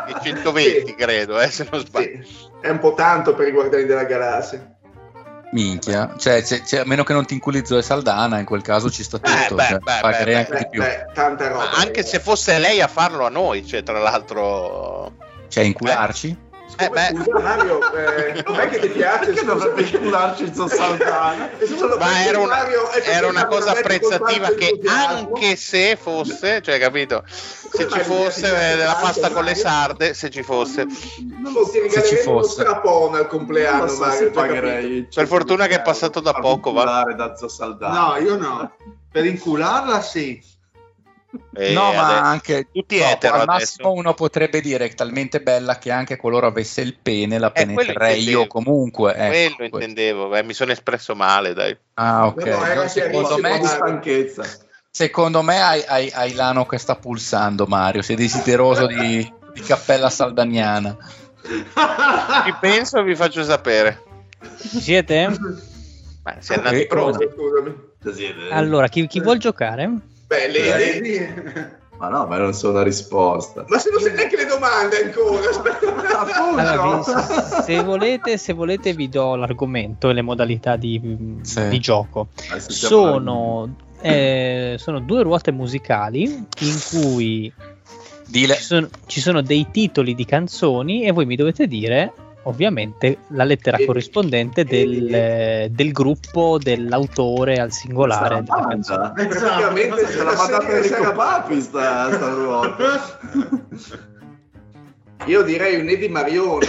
E 120 Sì. credo, eh, se non sbaglio. Sì, è un po' tanto per i guardiani della galassia. Minchia, cioè, c'è- c'è- a meno che non ti inculi Zoe Saldana, in quel caso ci sta tutto. Eh, beh, cioè, beh, pagherei beh, anche di più. beh, tanta roba. Ma anche se fosse lei a farlo a noi, cioè, tra l'altro. Cioè, incularci? Eh, beh. Scusa, Mario, eh, <laughs> com'è che ti piace? Perché dovrebbe incularci il Saldana? <laughs> Ma era una, Mario, era una cosa apprezzativa che anche se fosse, cioè capito, se ci fosse eh, della tanto, pasta con le sarde, se ci fosse. Non Non ti Se ci regaleremo uno fosse. strapone al compleanno, lo so Mario. pagherei Per fortuna che è passato da poco, va. inculare da Zo Saldana. No, io no. Per incularla sì. E no, ma adesso- anche tutti dopo, etero al adesso. massimo uno potrebbe dire che è talmente bella che anche qualora avesse il pene la Eh, quello penetrerei io comunque. ecco, Quello que- intendevo, beh, mi sono espresso male, dai. Ah, ok. No, No, secondo, me, stanchezza. secondo me hai, hai- hai l'ano che sta pulsando, Mario. Sei desideroso di, di cappella saldaniana. Ci penso e vi faccio sapere. Ci siete? Ma sei andati Eh, pronti? Allora, chi, chi vuol giocare? Beh, le- Vedi? le- Ma no, ma non so una risposta. Ma se non sai neanche le domande ancora. <laughs> Allora, vi- se, volete, se volete vi do l'argomento e le modalità di, Sì. di gioco. Sono, eh, sono due ruote musicali in cui ci sono, ci sono dei titoli di canzoni e voi mi dovete dire ovviamente la lettera E- corrispondente del, eh, del gruppo, dell'autore al singolare della canzone. banda. Praticamente Se l'ha mandata Enrico Papi sta, sta ruota. Io direi un Eddie Marione.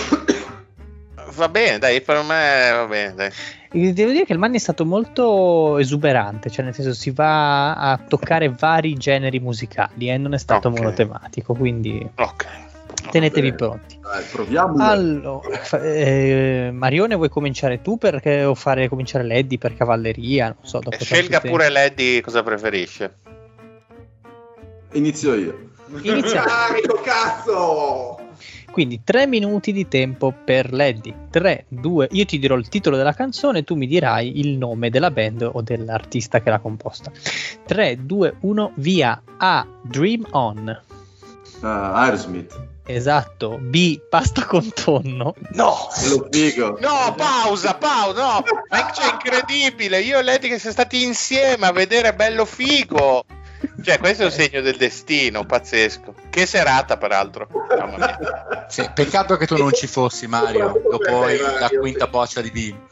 Va bene, dai, per me va bene, dai. E Devo dire che il Manni è stato molto esuberante, cioè nel senso si va a toccare vari generi musicali e non è stato Ok. monotematico, quindi Ok. tenetevi pronti. Dai, proviamo. Allora, eh, Marione, vuoi cominciare tu perché, o fare cominciare l'Eddie per cavalleria? Non so, dopo E scelga pure Lady cosa preferisce. Inizio io. Iniziamo. <laughs> Carico, cazzo! Quindi tre minuti di tempo per l'Eddie. 3, 2, io ti dirò il titolo della canzone, tu mi dirai il nome della band o dell'artista che l'ha composta. 3, 2, 1, via. A. Dream On. Uh, Aerosmith. Esatto. B. Pasta con tonno. No! Lo figo. No, pausa, pausa, no! Ma c'è incredibile! Io e Lady che siamo stati insieme a vedere Bello Figo! Cioè, questo è un segno del destino, pazzesco. Che serata, peraltro. Sì, peccato che tu non ci fossi, Mario, dopo la quinta boccia di vino.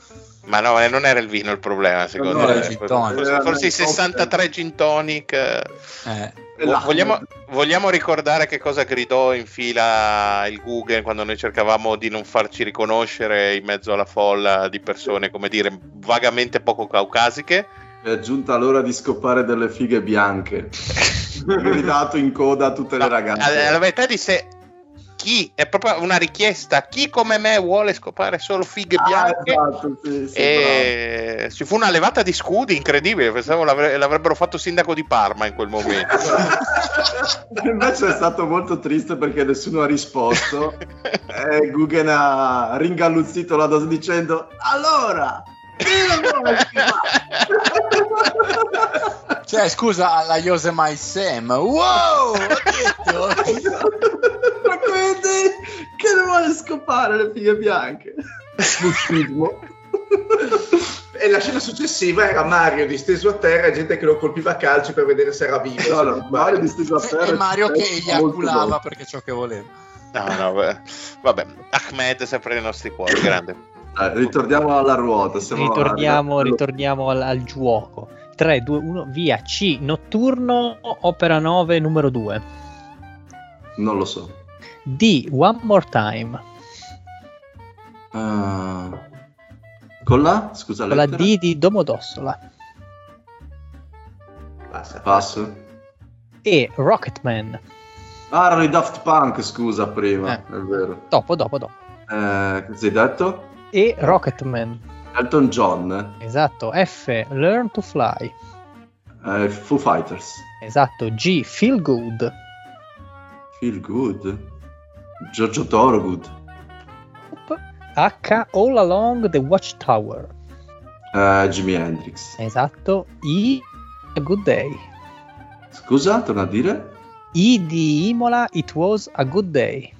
Ma no, eh, non era il vino il problema, secondo No, me. era il gin tonic. Forse, forse i 63 gin tonic. eh. Vogliamo, vogliamo ricordare che cosa gridò in fila il Google quando noi cercavamo di non farci riconoscere in mezzo alla folla di persone, come dire, vagamente poco caucasiche? È giunta l'ora di scopare delle fighe bianche. <laughs> Gridato in coda a tutte le ragazze. alla, alla verità disse chi è proprio una richiesta chi come me vuole scopare solo fighe Ah, bianche esatto, sì, sì, e ci fu una levata di scudi incredibile pensavo l'avre- l'avrebbero fatto sindaco di Parma in quel momento. <laughs> Invece è stato molto triste perché nessuno ha risposto. e Guggen ha ringalluzzito la dose dicendo: Allora, chi lo vuole scopare?" Cioè, scusa, alla Yosemite Sam. Wow! ho <laughs> detto. Quindi che ne vuole scopare le fighe bianche? Smussismo. E la scena successiva era Mario disteso a terra e gente che lo colpiva a calci per vedere se era vivo. No, no, Mario disteso a terra E Mario che eiaculava bello. perché ciò che voleva. no no beh. vabbè Ahmed sempre nei nostri cuori grande Dai, ritorniamo alla ruota. Ritorniamo, alla- ritorniamo al, al gioco. 3, 2, 1, via. C. Notturno, opera 9, numero 2. Non lo so. D. One more time. Ah, con la? Scusa, Con la? D di Domodossola. Passa. Passo. E Rocketman. Ah, erano i Daft Punk, scusa, prima. Eh. È vero. Dopo, dopo, dopo. Eh, cosa hai detto? E Rocketman. Elton John. Esatto. F. Learn to fly. Eh, Foo Fighters. Esatto. G. Feel good. Feel Good. Giorgio Thorogood. H. All along the watchtower. Eh, Jimi Hendrix. Esatto. I. A good day. Scusa, torna a dire? I di Imola. It was a good day.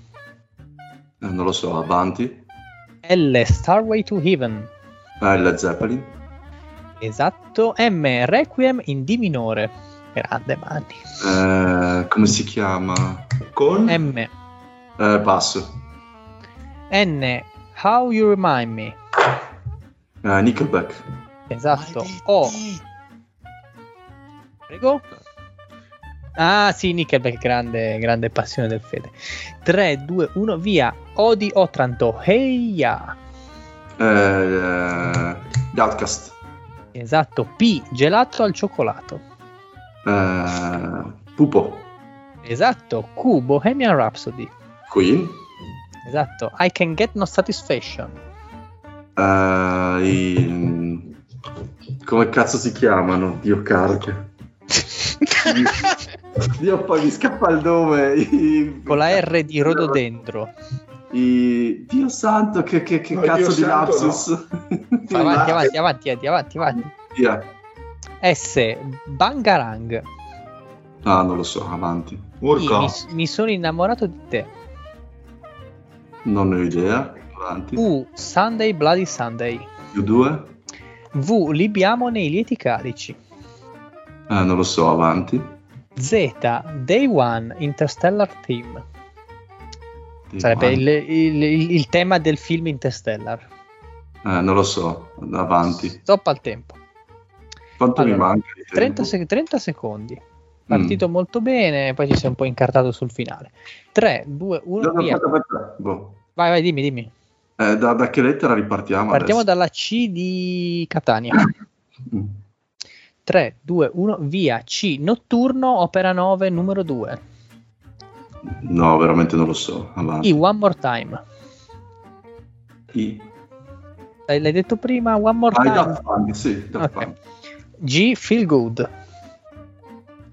Eh, non lo so, avanti. L. Starway to heaven. Eh, Led Zeppelin. Esatto. M. Requiem in D minore. Grande Manni. Eh, come si chiama? Con? M. Eh, passo. N. How you remind me. Eh, Nickelback. Esatto. O. Prego. Ah sì, Nickelback, grande, grande passione del Fede. 3, 2, 1, via. Odi Otranto. Hey ya. Eh, eh, The Outcast. Esatto. P. Gelato al cioccolato. Foo Pupo. Esatto, Q, Bohemian Rhapsody. Queen. Esatto, I Can Get No Satisfaction. Eh, i- Come cazzo si chiamano? Dio carica. <laughs> Dio poi mi scappa il nome. I... Con la R di Rododendro. I- Dio santo, che, che- che No, cazzo Dio di santo, lapsus. <laughs> Avanti, avanti, avanti, avanti, avanti, avanti. Via. S, Bangarang. Ah, non lo so, avanti. Mi, mi sono innamorato di te. Non ne ho idea. Avanti. U, Sunday Bloody Sunday. Più due? V, libiamo nei lieti calici. Eh, non lo so, avanti. Z, Day One, Interstellar Theme. Di Sarebbe il, il- il- il tema del film Interstellar. Eh, non lo so, avanti. Stop al tempo. Quanto mi Allora, manca di 30, tempo? sec- 30 secondi. Partito molto bene, poi ti sei un po' incartato sul finale. 3, 2, 1, No, no, via. Boh. Vai, vai, dimmi, dimmi. Eh, da, da che lettera ripartiamo Partiamo adesso? dalla C di Catania. Mm. 3, 2, 1, via. C, notturno, opera 9, numero 2. No, veramente non lo so. Avanti. I, one more time. I. L'hai, l'hai detto prima, one more Ah, i time. Punk, sì, Daft Ok. Punk. G, feel good.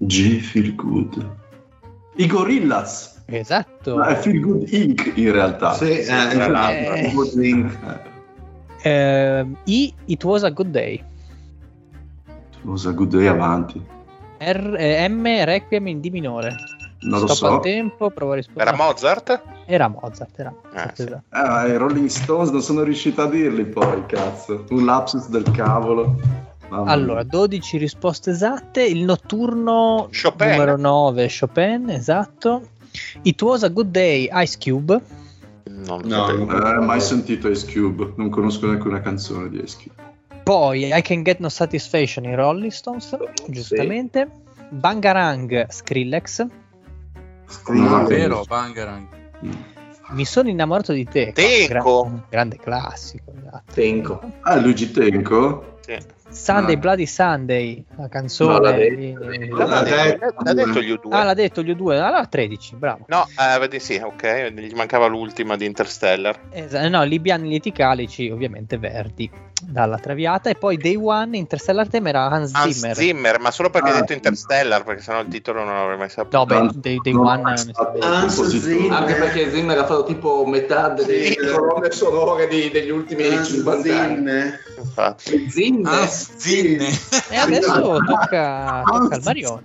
G, Feel Good. I Gorillaz. Esatto. No, è Feel Good Inc. in realtà. Sì, eh. Eh. Good Inc. Eh, I, it was a good day. Scusa, Good Day avanti. R, eh, M, requiem in D minore. Non lo Stop so. al tempo, provo a rispondere. Era Mozart? Era Mozart, era Mozart, Ah, sì. esatto. Eh, ma i Rolling Stones non sono riuscito a dirli poi, cazzo. Un lapsus del cavolo. Mamma Allora, mia. 12 risposte esatte. Il notturno Chopin. numero 9, Chopin, esatto. It was a good day, Ice Cube. Non No, sapevo. non- Eh, mai sentito Ice Cube. Non conosco neanche una canzone di Ice Cube. Poi I Can Get No Satisfaction in Rolling Stones, giustamente. Bangarang, Skrillex. No, Vero, Bangarang. Mm. Mi sono innamorato di te. Tenco. Gra- grande classico. esatto. Tenco. Ah, Luigi Tenco? Sì. Sunday Ah. Bloody Sunday, la canzone. No, l'ha detto, l'ha detto. L'ha detto gli U2. Ah, l'ha detto gli due. Allora 13, bravo. No, eh, vedi, sì, ok. Gli mancava l'ultima di Interstellar. Esa- no, Libiani lieti calici, ovviamente verdi dalla traviata. E poi Day One, Interstellar Theme era Hans Hans Zimmer. Zimmer, ma solo perché hai Ah. detto Interstellar, perché sennò il titolo non l'avrei mai saputo. No, beh, Day, Day One. Hans compositore. Zimmer. Anche perché Zimmer ha fatto tipo metà delle Sì. colonne sonore di- degli ultimi 50 anni. Zinne. Infatti. Zimmer? Zinne. E adesso tocca, tocca al Marione.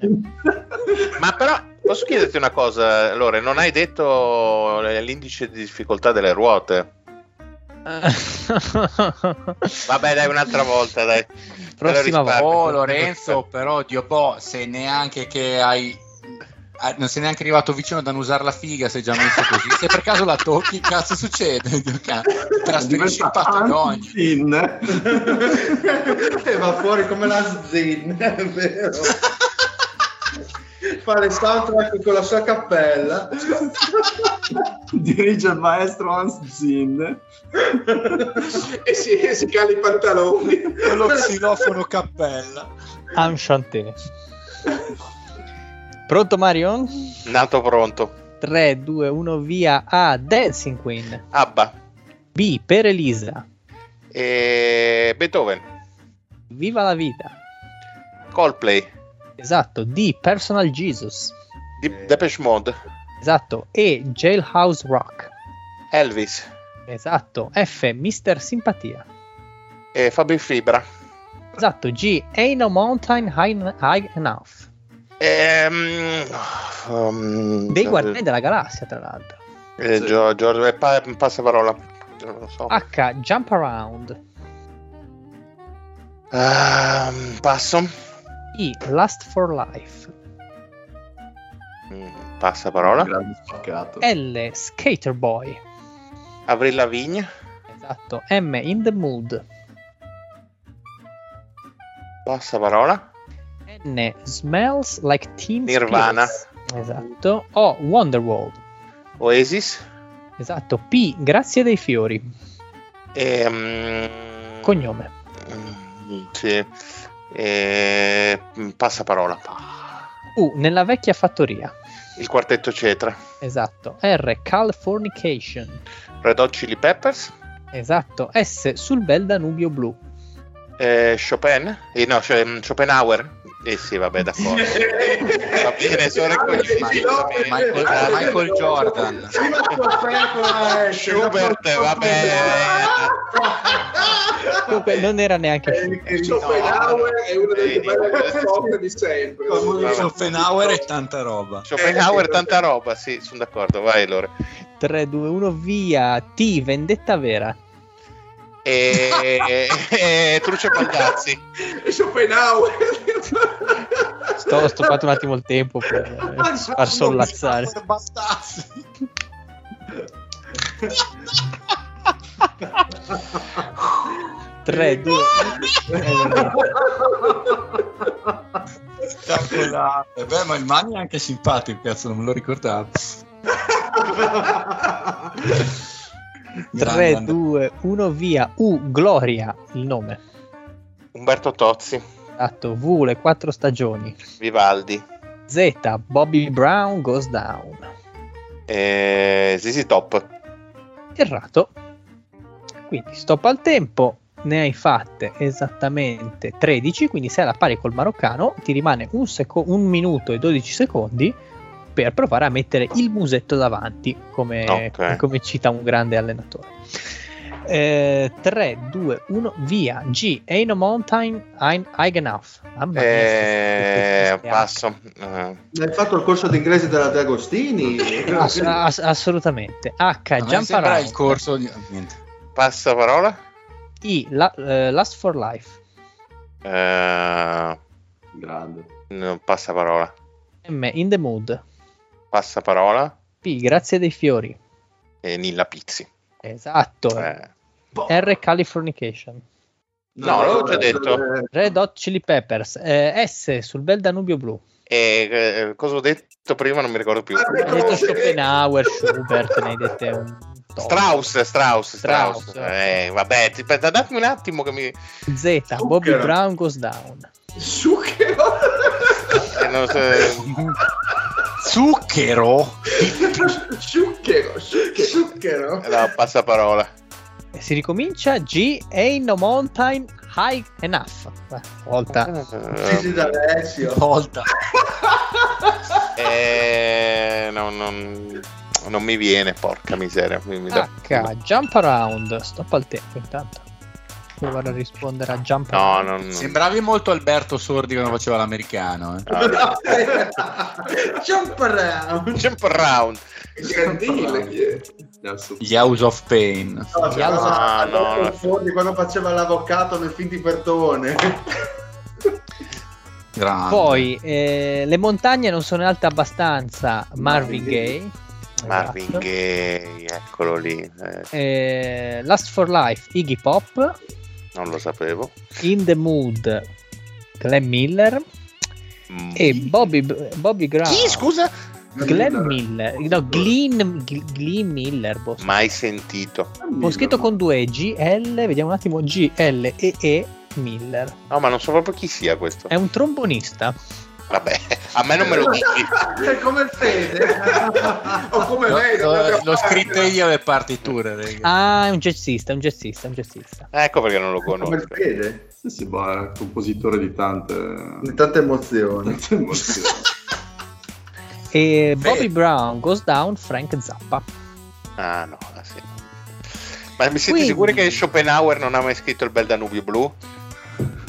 Ma però posso chiederti una cosa, Lore, non hai detto l'indice di difficoltà delle ruote? Vabbè, dai, un'altra volta, dai. Prossima volta. Oh Lorenzo, però Dio boh, sei neanche che hai ah, non sei neanche arrivato vicino ad annusare la figa, sei già messo così. Se per caso la tocchi, cazzo succede? <laughs> Trasferisci il patagoni. Zin. <laughs> <laughs> E va fuori come la Zin, è vero. Fa le soundtrack con la sua cappella. <laughs> Dirige il maestro Hans Zin. e si, e si cala i pantaloni. Con lo xilofono cappella. Enchanté. Pronto Marion? Nato pronto. 3, 2, 1, via A. Dancing Queen. Abba. B. Per Elisa. E Beethoven. Viva la vita. Coldplay. Esatto. D. Personal Jesus. Di Depeche Mode. Esatto. E. Jailhouse Rock. Elvis. Esatto. F. Mister Simpatia. E Fabio Fibra. Esatto. G. Ain't no mountain high, high enough. Ehm, um, Dei guardiani della galassia, tra l'altro. eh, Gio- Giorgio, eh, pa- passa parola. Non lo so. H. Jump around. Ehm, passo. I. Last for life. Mm, Passa parola. L. Skater boy. Avril Lavigne. Esatto. M. In the mood. Passa parola. N. Smells like teen Nirvana. spirits. Esatto. O. Wonderwall. Oasis. Esatto. P. Grazie dei fiori. Ehm, Cognome. mm, Sì. E... Passa parola. U, nella vecchia fattoria. Il quartetto Cetra. Esatto. R, Californication. Red Hot Chili Peppers. Esatto. S, sul bel Danubio blu. Eh, Chopin? Eh, no, cioè, mm, Schopenhauer. Eh sì, vabbè, d'accordo. <laughs> Va bene, sono Michael, Michael, Michael Jordan. Schubert, vabbè. Comunque non era neanche Eh, Schopenhauer è una delle più belle risposte di sempre. Schopenhauer e tanta roba. Schopenhauer, tanta roba, sì, sono d'accordo. Vai, allora. 3, 2, 1, via. T, vendetta vera. E, e Truce Pagliazzi. <laughs> Schopenhauer. Sto, sto fatto un attimo il tempo per eh, far sollazzare. Bastardi. <laughs> 3, 2, Spettacolare. Beh, ma il Mani è anche simpatico, cazzo, non me lo ricordavo. 3, 2, 1, via. U, Gloria, il nome. Umberto Tozzi. Esatto. V, le quattro stagioni. Vivaldi. Z, Bobby Brown goes down. E Zizi Top. Errato. Quindi stop al tempo. Ne hai fatte esattamente 13, quindi sei alla pari col maroccano, ti rimane un, seco- un minuto e 12 secondi per provare a mettere il musetto davanti, come, Ok. come cita un grande allenatore. Eh, 3, 2, 1, via. G, Ain't no mountain high enough. Mamma mia, Eh, passo. Eh, Hai fatto il corso d'inglese della De Agostini? <laughs> Ass- ass- assolutamente. H, A me jump sembra around. il corso di... niente. passa parola. I, la- eh, last for life. Eh, Grande. no, passa parola. M, in the mood. Passa parola. P, grazie dei fiori. E Nilla Pizzi. Esatto. Eh, R, Californication. No, l'avevo già detto. Red Hot Chili Peppers. Eh, S, sul bel Danubio blu. E eh, cosa ho detto prima? Non mi ricordo più. Ah, Hai detto Schopenhauer, Schubert, ne hai dette un. Strauss, Strauss, Strauss. Strauss. Eh, vabbè, ti, aspetta, dammi un attimo che mi... Z, Bobby. Brown goes down. Zucchero. eh, non so- Zucchero? Zucchero. Zucchero. Zucchero. no, passa parola. E si ricomincia G, Ain't no mountain high enough. Beh, volta. Gigi D'Alessio. Volta. <laughs> Eh, no, non, non mi viene, porca miseria. Mi, mi dà- H, jump around. Stop al tempo intanto. Provare a rispondere a jump No, around. non, non- Sembravi molto Alberto Sordi quando faceva l'americano. eh. no, <laughs> Jump around. Jump around. È? Adesso- Gli House of Pain. No, Gli c'era Ah, no, no. Forni quando faceva l'avvocato nel film di Bertone. Grande. Poi eh, le montagne non sono alte abbastanza. Marvin Gaye. Marvin Esatto. Gaye, eccolo lì. eh, Eh, Last for Life, Iggy Pop. non lo sapevo. In the Mood, Glenn Miller. Mm. E Bobby, Bobby Brown. Chi, scusa? Glenn Miller. No, Glenn, Glenn Miller. boh. Mai sentito. Ho scritto con due G, L, vediamo un attimo, G, L, E, E, Miller. No, ma non so proprio chi sia questo. È un trombonista. Vabbè, a me non me lo dici. È come il Fede. <laughs> O come L'ho, lei. l'ho- l'ho scritto io le partiture. raga. Ah, è un jazzista, è un jazzista, un jazzista. Ecco perché non lo come il conosco. Fede. Sì, sì, boh, è compositore di tante, Di tante emozioni. tante emozioni. E Bobby Brown goes down, Frank Zappa. Ah, no, sì. Ma mi siete Quindi- sicuri che Schopenhauer non ha mai scritto il bel Danubio blu?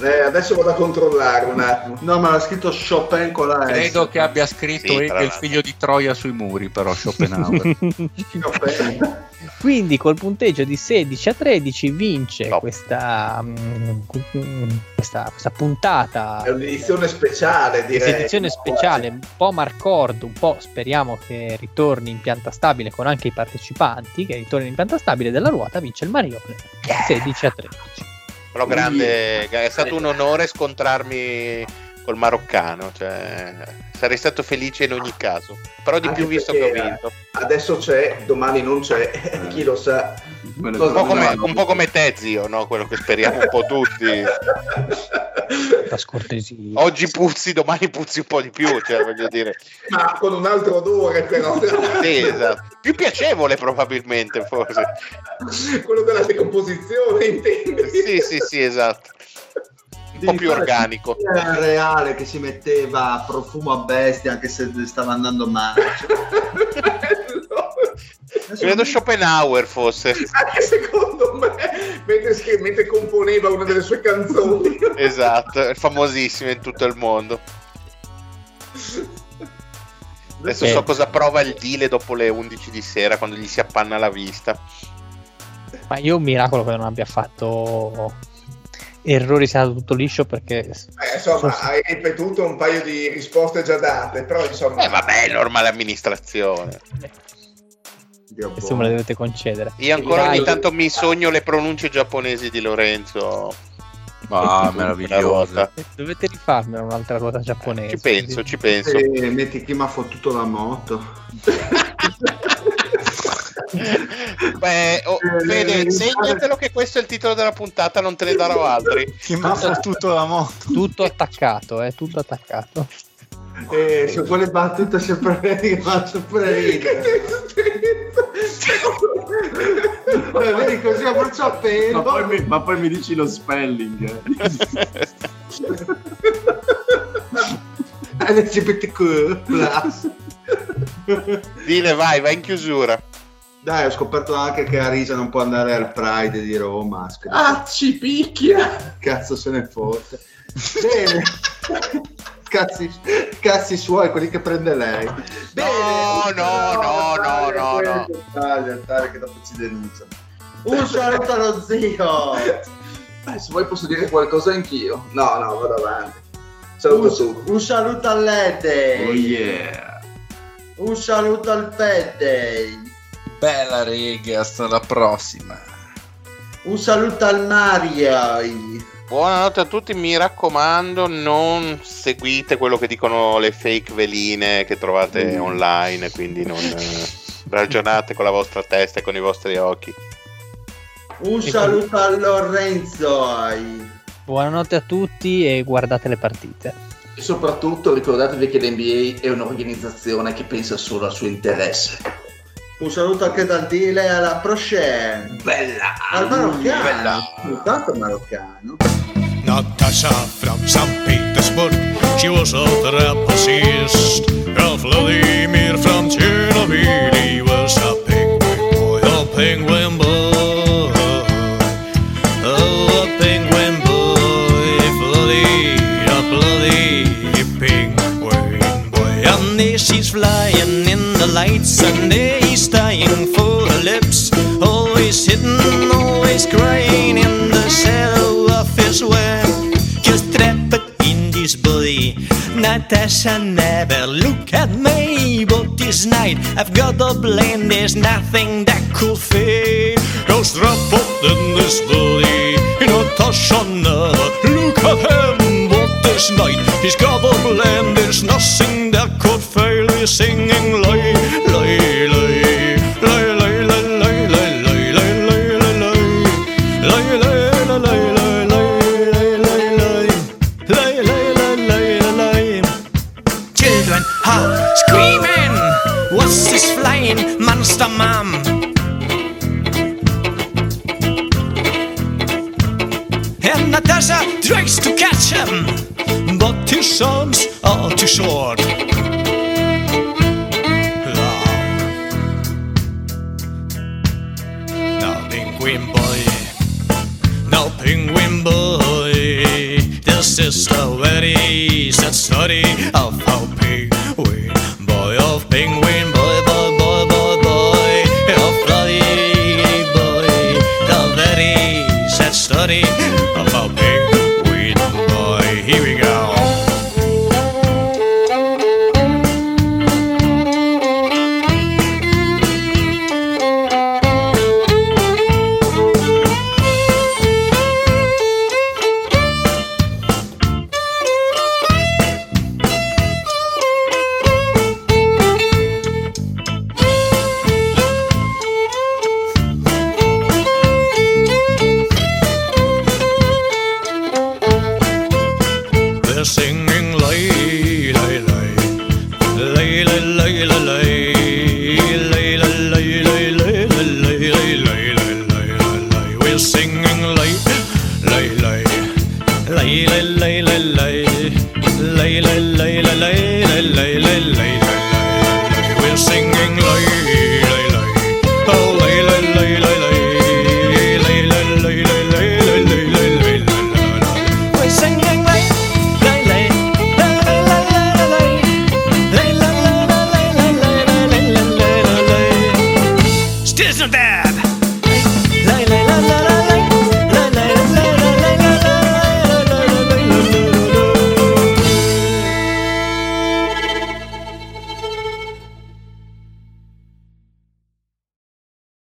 Eh, adesso vado a controllare un attimo. No, ma l'ha scritto Chopin con la S. Credo che abbia scritto Sì, l'altro. figlio di Troia sui muri, però Schopenhauer. Chopin. <laughs> <laughs> Quindi col punteggio di 16 a 13 vince Top. questa, mm, questa, questa puntata. È un'edizione speciale, direi. Edizione speciale, un po' Marcord, un po' speriamo che ritorni in pianta stabile con anche i partecipanti, che ritorni in pianta stabile della ruota, vince il Marione 16 a 13. Però grande, è stato un onore scontrarmi col maroccano, cioè sarei stato felice in ogni caso. Però di Anche più visto che ho vinto. Adesso c'è, domani non c'è, chi lo sa. Un po' come, un po' come te, zio, no? quello che speriamo un po' tutti. <laughs> La scortesia. Oggi puzzi, domani puzzi un po' di più, cioè voglio dire. Ma con un altro odore, però. Sì, esatto. Più piacevole probabilmente, forse. Quello della decomposizione, intendi? Sì, sì, sì, esatto. Un po' più organico. Era reale che si metteva profumo a bestia anche se stava andando male. <laughs> Credo Schopenhauer fosse. Anche secondo me, mentre, mentre componeva una delle sue canzoni. Esatto, è famosissimo in tutto il mondo. Adesso Eh. so cosa prova il Dile dopo le 11 di sera quando gli si appanna la vista. Ma io un miracolo che non abbia fatto errori sia andato tutto liscio perché Eh, insomma, hai ripetuto un paio di risposte già date, però insomma... Eh vabbè, è normale amministrazione. Dio questo me lo dovete concedere. Io ancora ogni tanto mi sogno le pronunce giapponesi di Lorenzo. Ah, Una meraviglioso. ruota. Dovete rifarmela un'altra ruota giapponese. Ci penso, ci penso. Eh, metti chi mi ha fottuto la moto. <laughs> Beh, oh, Fede, segnatelo che questo è il titolo della puntata, non te ne darò altri. Mi ha fottuto la moto? Tutto attaccato, eh, tutto attaccato. Eh, su quelle battute sempre <laughs> che fa sempre ridere. Eh, Vedi così a bruciapelo. Ma poi, mi, ma poi mi dici lo spelling. eh. LGBTQ. Dile, vai, vai in chiusura. Dai, ho scoperto anche che Arisa non può andare al Pride di Roma. Scusa. Ah, ci picchia! Cazzo se ne fotte. Bene. <laughs> Cazzi, cazzi suoi, quelli che prende lei. Bene. No, no, no, no, no, no. Taglia, taglia, che dopo ci denunciano. Un saluto allo zio. Eh, se vuoi posso dire qualcosa anch'io. No, no, vado avanti. Saluto. Un, un saluto all'Ede. Oh yeah. Un saluto al Fede. Bella riga, hasta alla prossima. Un saluto al Mario. Buonanotte a tutti, mi raccomando, non seguite quello che dicono le fake veline che trovate online, quindi non eh, ragionate con la vostra testa e con i vostri occhi. Un saluto a Lorenzo. Buonanotte a tutti e guardate le partite. E soprattutto ricordatevi che l'NBA è un'organizzazione che pensa solo al suo interesse. Un saluto anche dal Dile alla prochaine. Bella! Al maroccano. Bella. Tanto maroccano. Natasha from St. Petersburg, she was a trapezist. Vladimir from Chernobyl, he was a penguin boy, a penguin boy. Oh, a penguin boy, bloody, a bloody penguin boy. And she's flying in the lights, and Natasha never look at me, but this night I've got a blame. There's nothing that could fade. Trapped in this body. Natasha look at him, but this night he's got